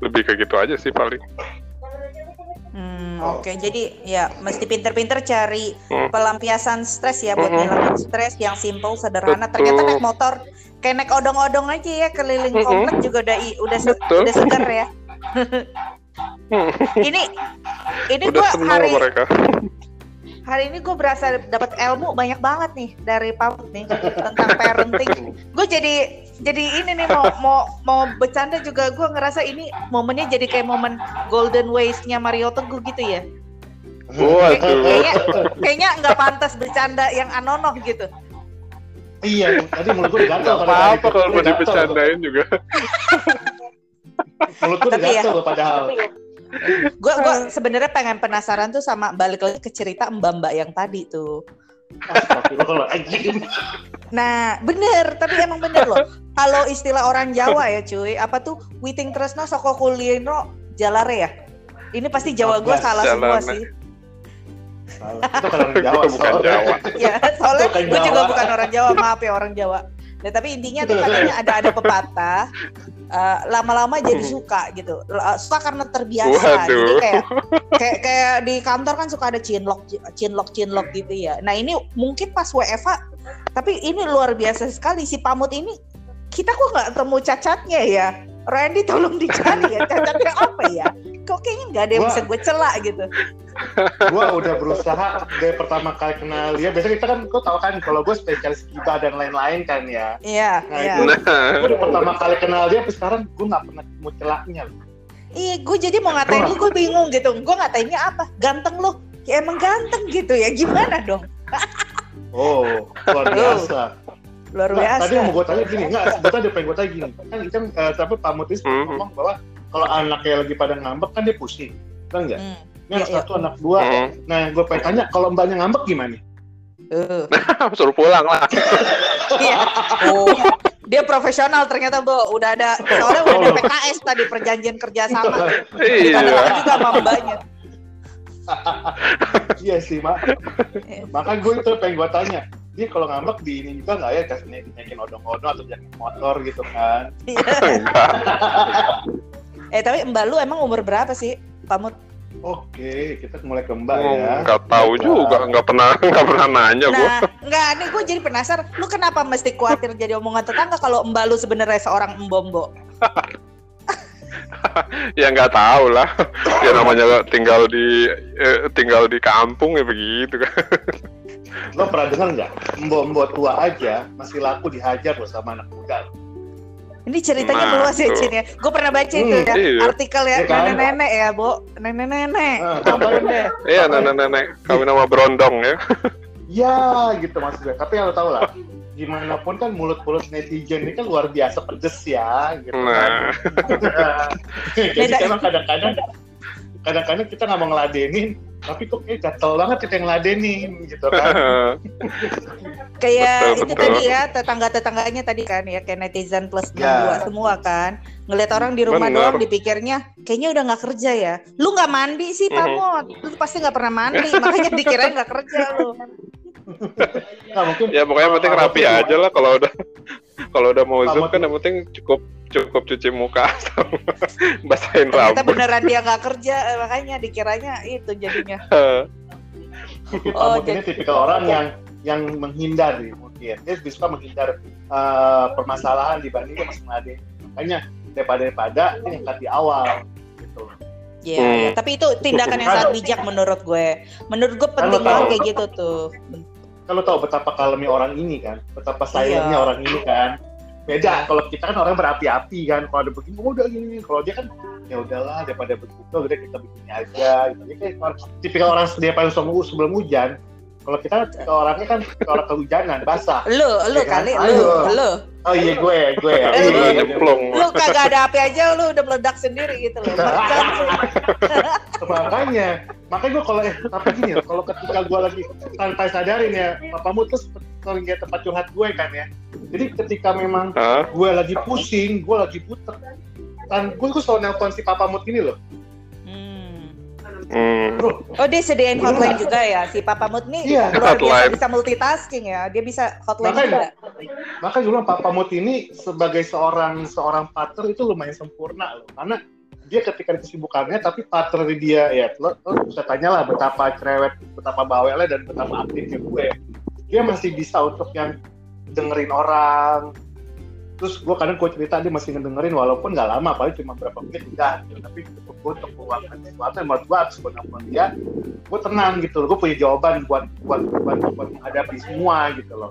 Lebih ke gitu aja sih paling Hmm, Oke, jadi ya mesti pinter-pinter cari Hmm. pelampiasan stres ya buat Mhm. ngilangin stres yang simple, sederhana. Betul. Ternyata naik motor kayak naik odong-odong aja ya keliling Mhm. komplek juga udah udah se- Betul. udah seger ya. Hmm. Ini ini seneng hari mereka hari ini gue berasa dapat ilmu banyak banget nih dari Pamut nih tentang parenting. Gue jadi jadi ini nih mau mau mau bercanda juga gue ngerasa ini momennya jadi kayak momen golden ways-nya Mario Teguh gitu ya. Waduh. Kayaknya kayaknya nggak pantas bercanda yang anonoh gitu. Iya, tadi mulut gue gatel Gak apa-apa kalau mau Gatel. dibecandain juga. Mulut gue Tapi ya- gatel padahal. Gue gue sebenarnya pengen penasaran tuh sama balik lagi ke cerita Mbak Mbak yang tadi tuh. Astagfirullahaladzim. Nah, bener, tapi emang bener loh. Kalau istilah orang Jawa ya cuy, apa tuh witing tresno soko kulino jalare ya? Ini pasti Jawa gue salah semua sih. Salah. Itu kan orang Jawa. Bukan soalnya. Jawa. Ya, soalnya Bukan gue juga bukan orang Jawa, maaf ya orang Jawa. Nah, tapi intinya tuh katanya ada ada pepatah eh, lama-lama jadi suka gitu. Eh, Suka karena terbiasa. Jadi Waduh. kayak kayak kayak di kantor kan suka ada chinlock chinlock chinlock gitu ya. Nah, ini mungkin pas WFA tapi ini luar biasa sekali si Pamut ini kita kok nggak temu cacatnya ya. Randy tolong dicari ya cacatnya apa ya? Kok kayaknya nggak ada yang bisa gue celak gitu. gue udah berusaha dari pertama kali kenal dia. Biasanya kita kan, kau tahu kan, kalau gue spesialis gibah dan lain-lain kan ya. Iya, Nah, iya. itu- Nah, Gue udah pertama kali kenal dia, tapi sekarang gue nggak pernah ketemu celaknya. loh. Iya, gue jadi mau ngatain lu, gue bingung gitu. Gue ngatainnya apa? Ganteng lu. Ya emang ganteng gitu ya. Gimana dong? Oh, luar biasa. Luar Nggak, biasa. tadi yang mau gue tanya gini, nggak, sebetulnya ada pengen gue tanya gini. Kan itu kan, eh, tapi Pak Mutis Mhm. ngomong bahwa kalau anaknya lagi pada ngambek kan dia pusing. Kan nggak? Hmm. Ini anak Iya, satu, anak dua. hmm. Nah, gue pengen tanya, kalau mbaknya ngambek gimana? Uh, suruh pulang lah. iya. Oh, dia profesional ternyata, Bu. Udah ada soalnya udah ada PKS tadi perjanjian kerjasama. Kita Iya. juga sama mbaknya. iya sih, Mak. Iya. Maka gue itu pengen gue tanya, dia kalau ngambek di ini juga nggak ya kasih naikin odong-odong atau jangan motor gitu kan? Enggak. eh, tapi Mbak lu emang umur berapa sih, Pamut? Oke, kita mulai ke mbak ya. Oh, Enggak tahu juga, enggak pernah enggak pernah nanya gua. Nah, enggak, nih gue jadi penasaran. Lu kenapa mesti khawatir jadi omongan tetangga kalau Mbak lu sebenarnya seorang embombo? Ya enggak tahu lah. Ya namanya tinggal di eh, tinggal di kampung ya begitu kan. Lo pernah dengar nggak? Mbok-mbok tua aja masih laku dihajar loh sama anak muda. Ini ceritanya Nah, meluas ya. Cin ya. Gue pernah baca itu Hmm, ya, iya. artikel ya, Iya kan? nenek-nenek ya, Bu. Nenek-nenek. Ah, Tambahin deh. Iya nenek-nenek kawin sama berondong ya. Ya, gitu maksudnya. Tapi yang lo tau lah, gimana pun kan mulut-mulut netizen ini kan luar biasa pedes ya, gitu Nah, kan. Jadi emang kadang-kadang kadang-kadang kita nggak mau ngeladenin, tapi kok kayak gatel banget kita yang ngeladenin, gitu kan. Kayak Betul, itu betul. tadi ya, tetangga-tetangganya tadi kan ya, kayak netizen plus Ya. 62 semua kan. Ngeliat orang di rumah Bener. doang dipikirnya, kayaknya udah nggak kerja ya. Lu nggak mandi sih, Mhm. Pamot. Lu pasti nggak pernah mandi, makanya dikirain nggak kerja lu. Nah, mungkin ya pokoknya yang penting rapi aja lah kalau udah kalau udah mau zoom kan yang penting cukup cukup cuci muka sama basahin Ternyata rambut. beneran dia nggak kerja, eh, makanya dikiranya itu jadinya. mungkin Oh, Pamuk ini jadi- tipikal orang yang yang menghindar nih, mungkin dia lebih suka menghindar eh, permasalahan dibanding dia masih ngeladenin. Makanya daripada daripada dia ngangkat di awal gitu. Iya, Hmm. iya. tapi itu tindakan yang sangat bijak menurut gue. Menurut gue penting Kalau banget kayak gitu tuh. Kan lo tau betapa kalemnya orang ini kan, betapa sayangnya Iya. orang ini kan. Beda kalau kita kan orang berapi-api kan, kalau ada begini oh, udah gini, kalau dia kan ya udahlah daripada begitu udah kita begini aja gitu. Dia kayak tipikal orang payung sebelum, sebelum hujan. Kalau kita tipikal orangnya kan orang kehujanan, basah. Lu, lu Iya kan? kali, lu, Ayo. lu. Oh iya gue, gue ya. Eh, Iya, lu- iya, iya. Nyemplung. Lu kagak ada api aja lu udah meledak sendiri gitu loh. Lu. makanya makanya gue kalau eh tapi gini loh, kalau ketika gue lagi tanpa sadarin ya papamu terus sering kayak tempat curhat gue kan ya jadi ketika memang Hah? gue lagi pusing gue lagi puter dan gue gue selalu nelpon si papamut ini loh. Hmm. bro Oh dia sediain hotline juga ya si Papa Mut nih Iya. luar biasa Hotline. bisa multitasking ya dia bisa hotline Makanya. juga. makanya gue bilang papamut ini sebagai seorang seorang partner itu lumayan sempurna loh karena dia ketika di kesibukannya tapi partner dia ya lo, lo bisa tanya lah betapa cerewet betapa bawelnya dan betapa aktifnya gue dia masih bisa untuk yang dengerin orang terus gue kadang gue cerita dia masih ngedengerin walaupun nggak lama paling cuma berapa menit enggak gitu. tapi gue untuk meluangkan sesuatu yang menurut gue harus gue nelfon dia gue tenang gitu loh gue punya jawaban buat buat buat, buat menghadapi semua gitu loh.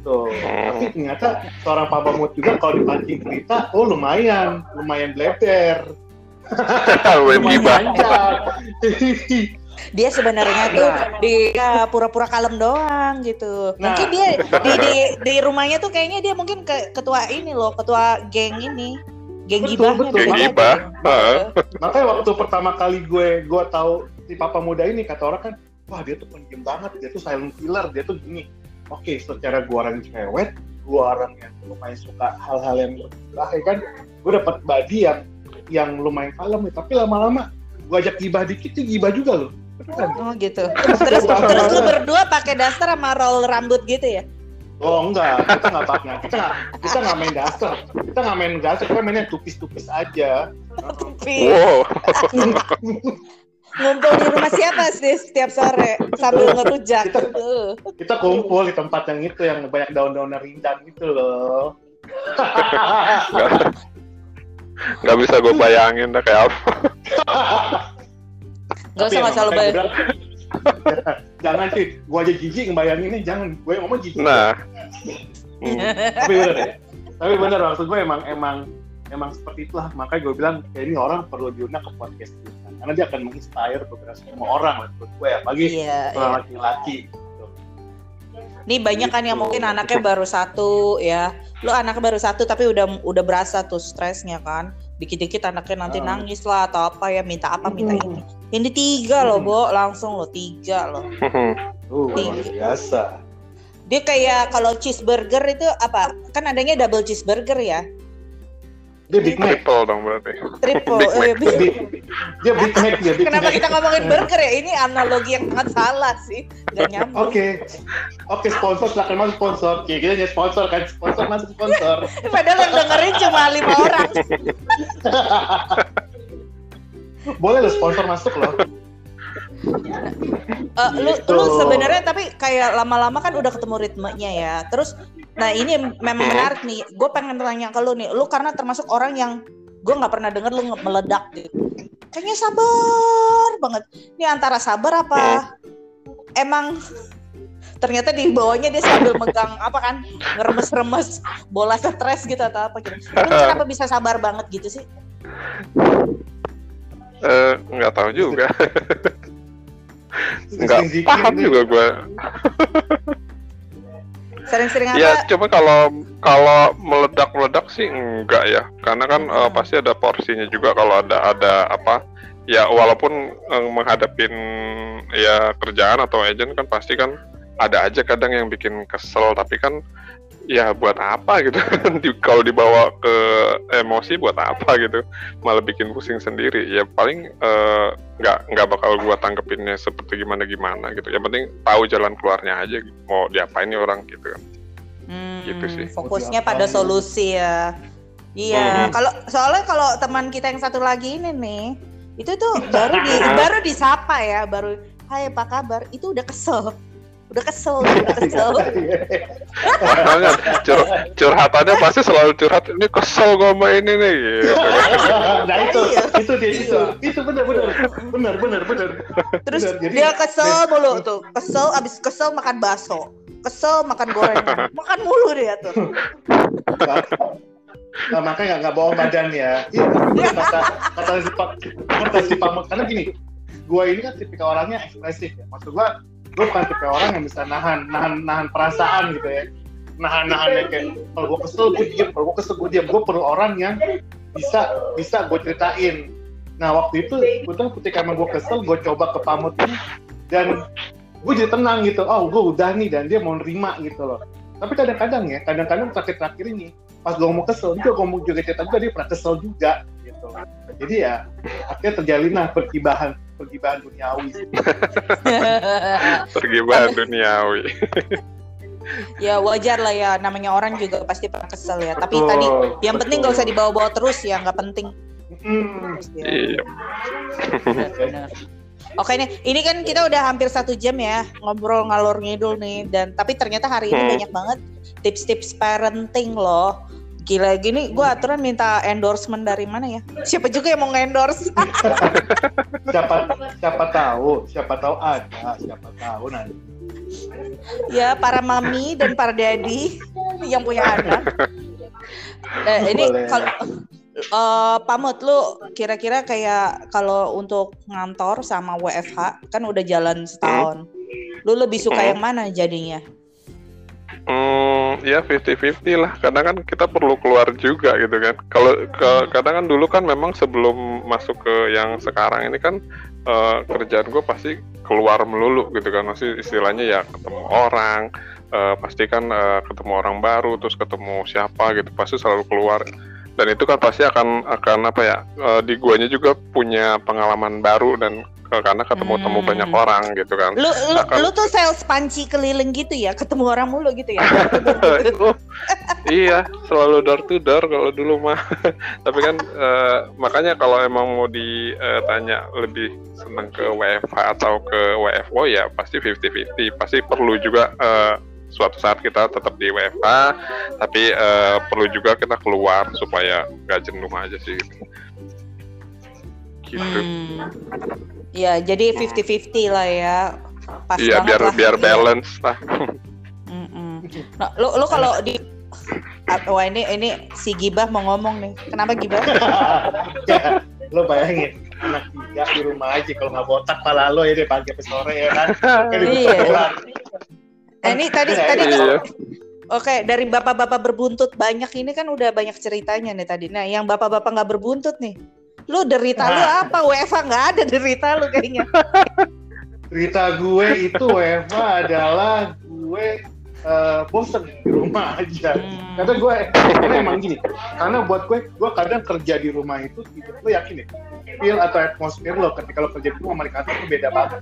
Tuh tapi ternyata seorang Pak Bamut juga kalau dipancing cerita oh lumayan lumayan bleber Web gibah. Dia sebenarnya tuh di ya, pura-pura kalem doang gitu. Nah. Mungkin dia di, di di rumahnya tuh kayaknya dia mungkin ke, ketua ini loh, ketua geng ini. Geng Betul, betul. dia. Geng gibah, heeh. makanya waktu pertama kali gue gue tahu si papa muda ini kata orang kan wah dia tuh pendiam banget dia tuh silent killer dia tuh gini oke secara gue orang cewek gue orang yang lumayan suka hal-hal yang berbahaya kan gue dapat body yang yang lumayan kalem nih tapi lama-lama gue ajak gibah dikit tuh gibah juga loh. Oh gitu. Terus terus lu berdua pakai daster sama roll rambut gitu ya? Oh enggak, kita nggak pakai, kita nggak kita nggak main dasar, kita nggak main dasar, kita mainnya tupis-tupis aja. Tapi Wow. ngumpul di rumah siapa sih setiap sore sambil ngerujak? Kita-. Kita kumpul di tempat yang itu yang banyak daun-daun rindang gitu loh. Gak bisa gue bayangin dah kayak apa. Gak usah nggak selalu bayar. jangan sih, gua aja jijik ngebayanginnya, jangan. Gue yang ngomong jijik. Nah. Hmm. Tapi bener ya. Tapi bener maksud gue emang emang emang seperti itulah. Makanya gue bilang kayak ini orang perlu diundang ke podcast kita. Karena dia akan menginspire beberapa semua orang menurut gue ya. Bagi Iya, iya. orang laki-laki. gitu. Nih banyak kan yang mungkin anaknya baru satu ya. Lu anaknya baru satu tapi udah udah berasa tuh stresnya kan. Dikit-dikit anaknya nanti Ah. nangis lah atau apa ya minta apa minta Hmm. ini. Ini tiga loh, Hmm. Bo, langsung loh tiga loh. Uh, biasa. Dia kayak kalau cheeseburger itu apa? Kan adanya double cheeseburger ya. Dia Big Mac. Triple dong berarti. Triple. Big Mac. eh, Big- dia Big Mac dia Big Kenapa Mac. kita ngomongin burger ya? Ini analogi yang sangat salah sih. Gak nyambung. Oke, oke sponsor silakan masuk sponsor. Oke, kita jadi sponsor kan sponsor masuk sponsor. Padahal yang dengerin cuma lima orang. Boleh lo sponsor masuk loh. Eh, lu Gitu. lu sebenarnya tapi kayak lama-lama kan udah ketemu ritmenya ya. Terus nah ini memang menarik nih. Gue pengen tanya ke lu nih. Lu karena termasuk orang yang gue nggak pernah denger lu meledak gitu. Kayaknya sabar banget. Ini antara sabar apa emang ternyata di bawahnya dia sambil megang apa kan ngeremes-remes bola stres gitu atau apa gitu. Lu kenapa bisa sabar banget gitu sih? Eh, nggak tahu juga. Nggak paham juga gue. Sering-sering apa? Ya, cuma kalau kalau meledak-meledak sih enggak ya. Karena kan Hmm. pasti ada porsinya juga kalau ada ada apa ya walaupun eh, menghadapin ya kerjaan atau agent kan pasti kan ada aja kadang yang bikin kesel tapi kan ya buat apa gitu Di- kalau dibawa ke emosi buat apa gitu malah bikin pusing sendiri ya paling eh, nggak nggak bakal gua tanggepinnya seperti gimana gimana gitu yang penting tahu jalan keluarnya aja mau diapain nih orang gitu kan Hmm, Gitu sih. Fokusnya pada solusi ya. Iya, Mhm. kalau soalnya kalau teman kita yang satu lagi ini nih, itu tuh baru di baru disapa ya, baru Hai apa kabar? Itu udah kesel. Udah kesel, udah kesel. Makanya cur curhatannya pasti selalu curhat ini kesel gue sama ini nih gitu. nah itu Iya. itu dia itu itu benar benar benar benar benar Terus Benar, jadi- dia kesel mulu tuh. Kesel abis kesel makan bakso. Kesel makan gorengan. makan mulu dia tuh. Nah, makanya nggak- nggak bawa badan ya. Iya, kata kata si Pak kata si Pak karena gini, gue ini kan tipikal orangnya ekspresif ya. Maksud gue, gue bukan tipe orang yang bisa nahan nahan nahan perasaan gitu ya. Nahan nahannya kayak kalau gue kesel gue diem, kalau gue kesel gue diem. Gue perlu orang yang bisa bisa gue ceritain. Nah waktu itu gue tuh ketika emang gue kesel, gue coba ke Pamut dan gue jadi tenang gitu. Oh gue udah nih dan dia mau nerima gitu loh. Tapi kadang-kadang ya, kadang-kadang terakhir-terakhir ini pas gue ngomong kesel juga gue ngomong juga cerita juga dia pernah kesel juga gitu jadi ya akhirnya terjalin lah pergibahan pergibahan duniawi Pergi bahan duniawi. ya wajar lah ya, namanya orang juga pasti pernah kesel ya. Tapi Betul, tadi yang penting nggak usah betul. dibawa-bawa terus ya, nggak penting. Hmm, Ya. Iya. Benar. Oke nih, ini kan kita udah hampir satu jam ya ngobrol ngalor ngidul nih dan tapi ternyata hari ini Hmm. banyak banget tips-tips parenting loh Gila gini gue aturan minta endorsement dari mana ya? Siapa juga yang mau endorse? siapa siapa tahu, siapa tahu ada, siapa tahu nanti. ya para mami dan para daddy yang punya anak. Eh, ini kalau eh, pamut lu kira-kira kayak kalau untuk ngantor sama WFH kan udah jalan setahun. Lu lebih suka Hmm. yang mana jadinya? Hmm, ya 50-50 lah. Kadang kan kita perlu keluar juga gitu kan. Kalau ke- kadang kan dulu kan memang sebelum masuk ke yang sekarang ini kan eh, kerjaan gue pasti keluar melulu gitu kan. Masih istilahnya ya ketemu orang, eh, pasti kan eh, ketemu orang baru, terus ketemu siapa gitu. Pasti selalu keluar. Dan itu kan pasti akan akan apa ya? eh, di guanya juga punya pengalaman baru dan eh, karena ketemu-temu Hmm. banyak orang gitu kan. Lu lu, Akan- lu tuh sales panci keliling gitu ya, ketemu orang mulu gitu ya. Oh, iya, selalu door to door kalau dulu mah. Tapi kan eh, makanya kalau emang mau ditanya lebih seneng ke WFH atau ke WFO ya pasti 50-50. Pasti perlu juga eh, suatu saat kita tetap di WFH, tapi eh, perlu juga kita keluar supaya nggak jenuh aja sih. Gitu. Hmm. Ya, jadi 50-50 lah ya. Pas Iya biar lah. biar Iya. balance lah. Mm-mm. Nah, lu lu kalau di Ah, Wah ini ini si Gibah mau ngomong nih. Kenapa Gibah? ya, lo bayangin anak tiga di rumah aja kalau nggak botak pala lo ya deh pagi sampai sore ya kan. Iya. Eh, ini tadi Iya, tadi Iya. Oke, dari bapak-bapak berbuntut banyak ini kan udah banyak ceritanya nih tadi. Nah, yang bapak-bapak nggak berbuntut nih. Lu derita lu apa? WFA nggak ada derita lu kayaknya. Cerita gue itu Eva adalah gue eh, bosen di rumah aja. Hmm. Karena gue, karena emang gini, karena buat gue, gue kadang kerja di rumah itu, itu lo yakin ya, feel atau atmosfer lo ketika lo kerja di rumah sama di kantor itu beda banget.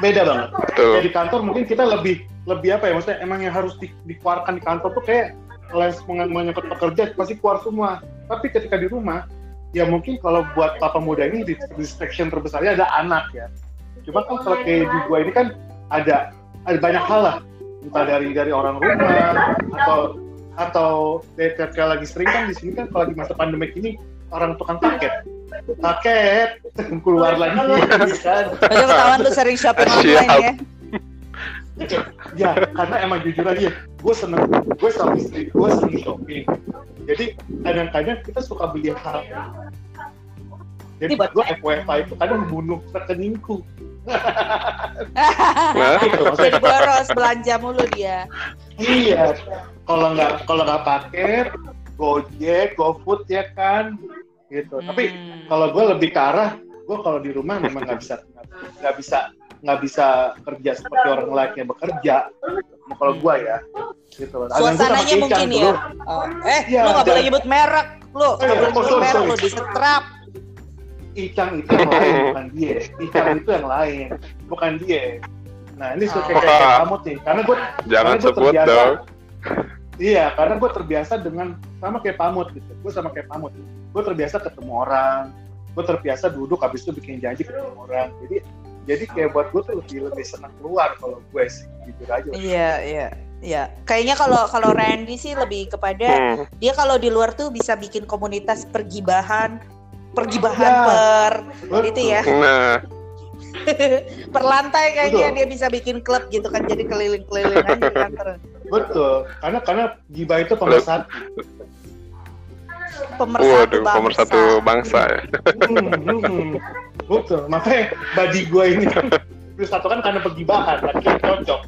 Beda banget. Betul. Di kantor mungkin kita lebih lebih apa ya, maksudnya emang yang harus di, dikeluarkan di kantor tuh kayak les menyangkut pekerja pasti keluar semua. Tapi ketika di rumah, ya mungkin kalau buat papa muda ini di- distraction terbesarnya ada anak ya. Cuma kan kalau kayak di gua ini kan ada ada banyak hal lah. Entah dari dari orang rumah atau atau dari lagi sering kan di sini kan kalau lagi masa pandemik ini orang tukang paket. Paket keluar lagi. Kan. Itu ketahuan lu sering shopping online ya. ya karena emang jujur aja gue seneng gue sama istri gue seneng shopping jadi kadang-kadang kita suka beli hal jadi buat gue FWFA itu kadang membunuh rekeningku Nah, Jadi boros belanja mulu dia. Iya, kalau nggak kalau nggak paket, Gojek, GoFood ya kan, gitu. Tapi Hmm. kalau gue lebih ke arah, gue kalau di rumah memang nggak bisa nggak bisa nggak bisa kerja seperti orang lain yang bekerja. Kalau gue ya, gitu. Sama Suasananya mungkin ya. Oh. Eh, Iya, lu nggak boleh nyebut merek, lu nggak iya, boleh oh, nyebut sorry, merek, sorry. lu disetrap. Icang itu yang lain, bukan dia. Icang itu yang lain, bukan dia. Nah ini suka Oh. kayak kayak kamu nih, karena gue jangan Karena gua sebut terbiasa- dong. Iya, karena gue terbiasa dengan sama kayak pamut gitu. Gue sama kayak pamut. Gue terbiasa ketemu orang. Gue terbiasa duduk habis itu bikin janji ketemu orang. Jadi jadi kayak buat gue tuh lebih lebih senang keluar kalau gue sih jujur aja. Iya, iya. Ya, kayaknya kalau kalau Randy sih lebih kepada Hmm. dia kalau di luar tuh bisa bikin komunitas pergibahan, pergibahan Ya. per Betul. itu ya, Nah, per lantai kayaknya Betul. dia bisa bikin klub gitu kan jadi keliling-keliling aja di kantor. Betul. Karena karena gibah itu pemersatu. Pemersatu waduh, bangsa. pemersatu bangsa ya. Hmm, hmm. Betul. Makanya badi gue ini kan plus satu kan karena pergibahan, lagi cocok.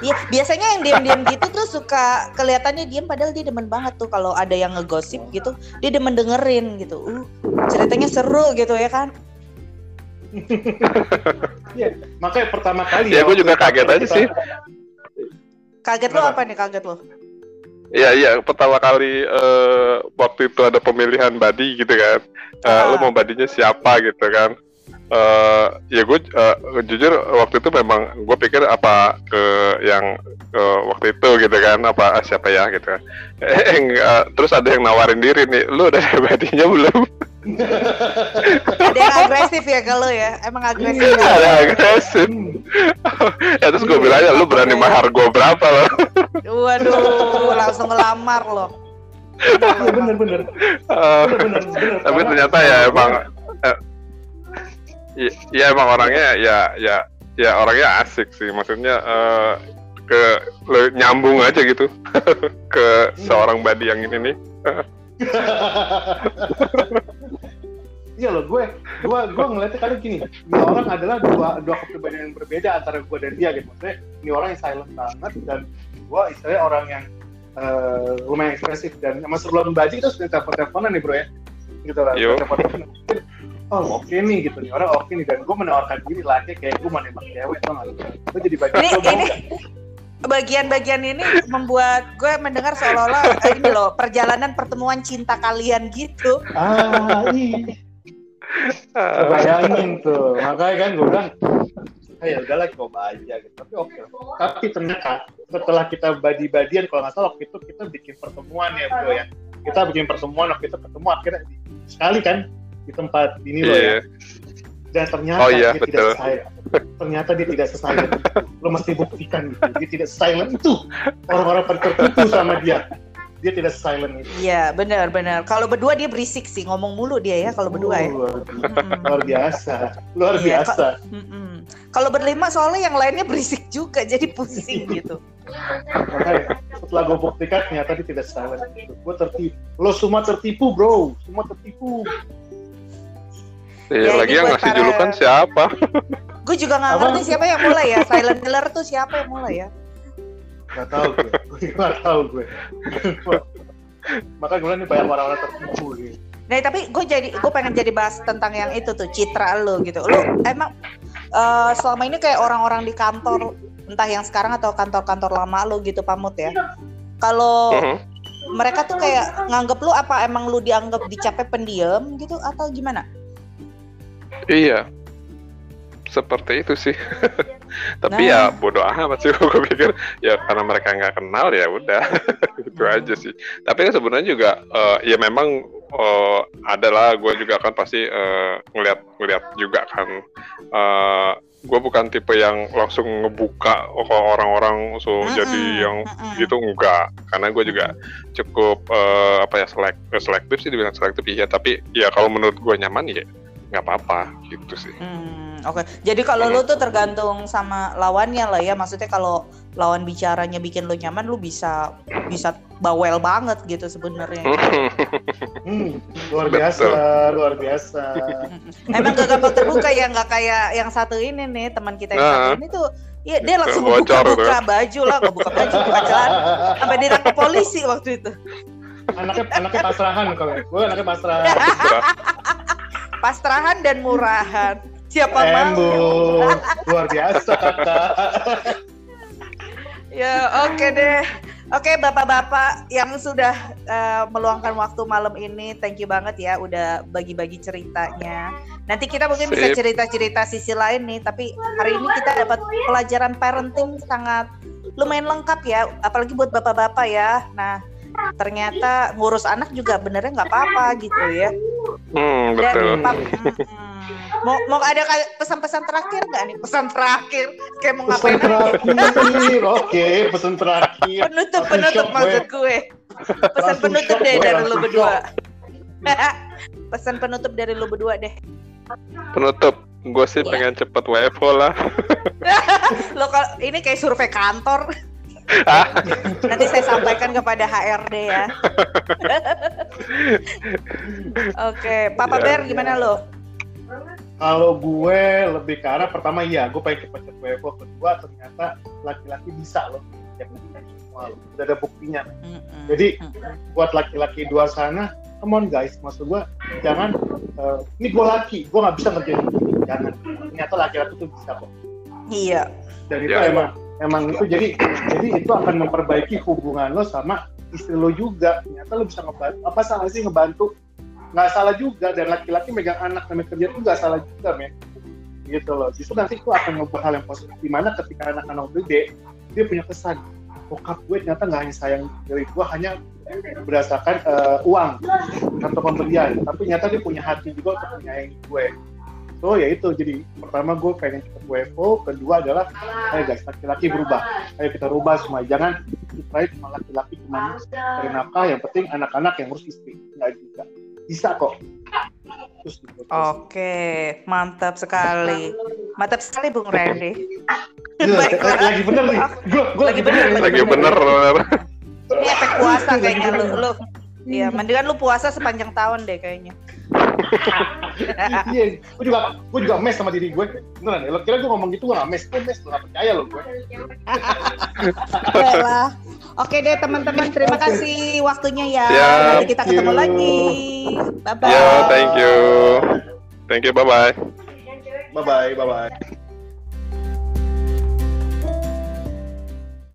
Iya, biasanya yang diam-diam gitu tuh suka kelihatannya diam padahal dia demen banget tuh kalau ada yang ngegosip gitu, dia demen dengerin gitu. Uh, ceritanya seru gitu ya kan. Iya. Makanya pertama kali Ya, gue waktu juga kaget kita- aja sih. Kaget lo apa nih kaget lo? Iya iya pertama kali eh, waktu itu ada pemilihan body gitu kan. Eh, Ah. Lu mau badinya siapa gitu kan? Eh ya gue jujur waktu itu memang gue pikir apa ke yang eh, waktu itu gitu kan apa ah, siapa ya gitu kan. Eh, enggak. terus ada yang nawarin diri nih. Lu udah ada badinya belum? Ada yang agresif ya kalau ya, emang agresif. Iya. ada agresif. Hmm. ya terus gue bilang ya lu berani mahar gue berapa lo? Waduh, langsung ngelamar loh. Iya bener bener Eh, bener bener bener. tapi ternyata ya emang eh, ya emang orangnya ya ya ya orangnya asik sih maksudnya eh, ke le- nyambung aja gitu ke seorang badi yang ini nih Iya loh, gue, gue, gue ngeliatnya kadang gini, ini orang adalah dua, dua kepribadian yang berbeda antara gue dan dia gitu. Maksudnya ini orang yang silent banget dan gue istilahnya orang yang eh, lumayan ekspresif dan emang sebelum baji kita sudah telepon-teleponan nih bro ya, gitu lah. Yo. Telepon-teleponan. Oh oke nih gitu nih orang oke nih dan gue menawarkan diri lah kayak gue mau nembak cewek tau gak? Gue jadi bagian Ini ini nggak? bagian-bagian ini membuat gue mendengar seolah-olah eh, ini loh perjalanan pertemuan cinta kalian gitu. Ah, iya. Bayangin tuh makanya kan gue bilang "Ah, ya udahlah coba aja gitu tapi oke tapi ternyata setelah kita badi-badian kalau nggak salah waktu itu kita bikin pertemuan ya bro ya kita bikin pertemuan waktu itu ketemu akhirnya sekali kan di tempat ini loh iya ya dan ternyata Oh iya, dia betul. tidak silent ternyata dia tidak silent itu lo mesti buktikan gitu dia tidak silent itu orang-orang pada tertipu sama dia dia tidak silent itu Iya, benar-benar. Kalau berdua dia berisik sih, ngomong mulu dia ya kalau berdua ya. Luar, Mm-mm. luar biasa luar Iya, biasa. Kalau berlima soalnya yang lainnya berisik juga, jadi pusing gitu. Makanya setelah gue buktikan ternyata dia tidak silent. Gue tertipu. Lo semua tertipu bro, semua tertipu. Iya, Ya, lagi ini yang ngasih para- julukan siapa Gue juga nggak Apa? ngerti siapa yang mulai ya. Silent killer tuh siapa yang mulai ya? Gak tau gue, gue gak tau gue. Makanya gue bilang nih banyak orang-orang tertipu gitu. Nah tapi gue jadi gue pengen jadi bahas tentang yang itu tuh citra lo gitu. Lo emang eh, selama ini kayak orang-orang di kantor entah yang sekarang atau kantor-kantor lama lo gitu pamut ya. Kalau Mhm. mereka tuh kayak nganggep lu apa emang lu dianggap dicapek pendiam gitu atau gimana? Iya. Seperti itu sih. Tapi Nah. ya bodoh amat sih gue pikir. Ya karena mereka nggak kenal ya udah. Itu aja sih. Tapi kan sebenarnya juga eh, ya memang eh, adalah gue juga kan pasti eh, ngeliat ngeliat juga kan. Eh, gue bukan tipe yang langsung ngebuka ke orang-orang so Mm-mm, jadi yang mm-mm. gitu enggak karena gue juga cukup eh, apa ya selek selektif sih dibilang selektif iya. Tapi ya kalau menurut gue nyaman ya nggak apa-apa gitu sih Hmm, Oke, jadi kalau lu tuh tergantung sama lawannya lah ya. Maksudnya kalau lawan bicaranya bikin lu nyaman, lu bisa bisa bawel banget gitu sebenarnya. Hmm, luar biasa, luar biasa. Emang gak gampang terbuka ya, nggak kayak yang satu ini nih teman kita yang Nah. satu ini tuh. Iya dia langsung buka-buka baju lah, nggak buka baju, buka celana, sampai ditangkap polisi waktu itu. Anaknya anaknya pasrahan kalau gue anaknya pasrahan. Pastrahan dan murahan. Siapa mau? Embung, luar biasa kakak. Ya oke deh. Oke bapak-bapak yang sudah eh, meluangkan waktu malam ini, thank you banget ya udah bagi-bagi ceritanya. Nanti kita mungkin bisa Sip. cerita-cerita sisi lain nih, tapi hari ini kita dapat pelajaran parenting sangat lumayan lengkap ya, apalagi buat bapak-bapak ya. Nah ternyata ngurus anak juga benernya nggak apa-apa gitu ya. hmm, Dan betul. pap- mm-mm. mau mau ada pesan-pesan terakhir nggak nih? Pesan terakhir. Kayak mau Pesan ngapain terakhir, oke, pesan terakhir. penutup penutup maksud gue. Pesan penutup deh dari lu langsung berdua. Pesan penutup dari lu berdua deh. Penutup. Gue sih Iya. pengen cepet WFO lah. Lo kalau ini kayak survei kantor Ah, nanti saya sampaikan kepada HRD ya oke Papa Ya, Bear gimana lo Kalau gue lebih ke arah pertama iya, gue pengen cepet-cepet WFO. Kedua ternyata laki-laki bisa loh. Ya, semua loh. Udah ada buktinya. Mm-mm. Jadi, Mm-mm. Buat laki-laki dua sana, come on guys, maksud gue jangan. eh, ini gue laki, gue nggak bisa ngerjain begini. Jangan. Ternyata laki-laki tuh bisa kok. iya Dan itu Ya. emang emang itu jadi jadi itu akan memperbaiki hubungan lo sama istri lo juga. Ternyata lo bisa ngebantu. Apa salah sih ngebantu? Nggak salah juga. Dan laki-laki megang anak namanya kerja itu nggak salah juga, men. Gitu loh. Justru nanti itu akan membuat hal yang positif. Di mana ketika anak-anak gede, dia punya kesan. Bokap gue ternyata nggak hanya sayang dari gue, hanya berdasarkan eh, uang atau pemberian. Tapi ternyata dia punya hati juga untuk menyayangi gue. Itu ya itu jadi pertama gue pengen cepet WFO kedua adalah ayo guys laki-laki berubah ayo kita rubah semua jangan kita cuma laki-laki cuma cari nafkah yang penting anak-anak yang harus istri nggak juga bisa kok terus gitu. Oke, mantap sekali. Mantap sekali Bung Randy. Iya, Baiklah. lagi bener nih gue gue Lagi lagi bener, bener Lagi bener. Ini efek puasa kayaknya lu. lu. Iya, mendingan lu puasa sepanjang tahun deh kayaknya. Iya gue juga gue juga mes sama diri gue beneran ya lo kira gue ngomong gitu gue gak mes gue mes gue gak percaya lo gue Baiklah. Oke deh teman-teman, terima kasih waktunya ya. Siap. Nanti kita ketemu you. lagi. Bye bye. Ya, thank you. Thank you, bye bye. bye bye bye bye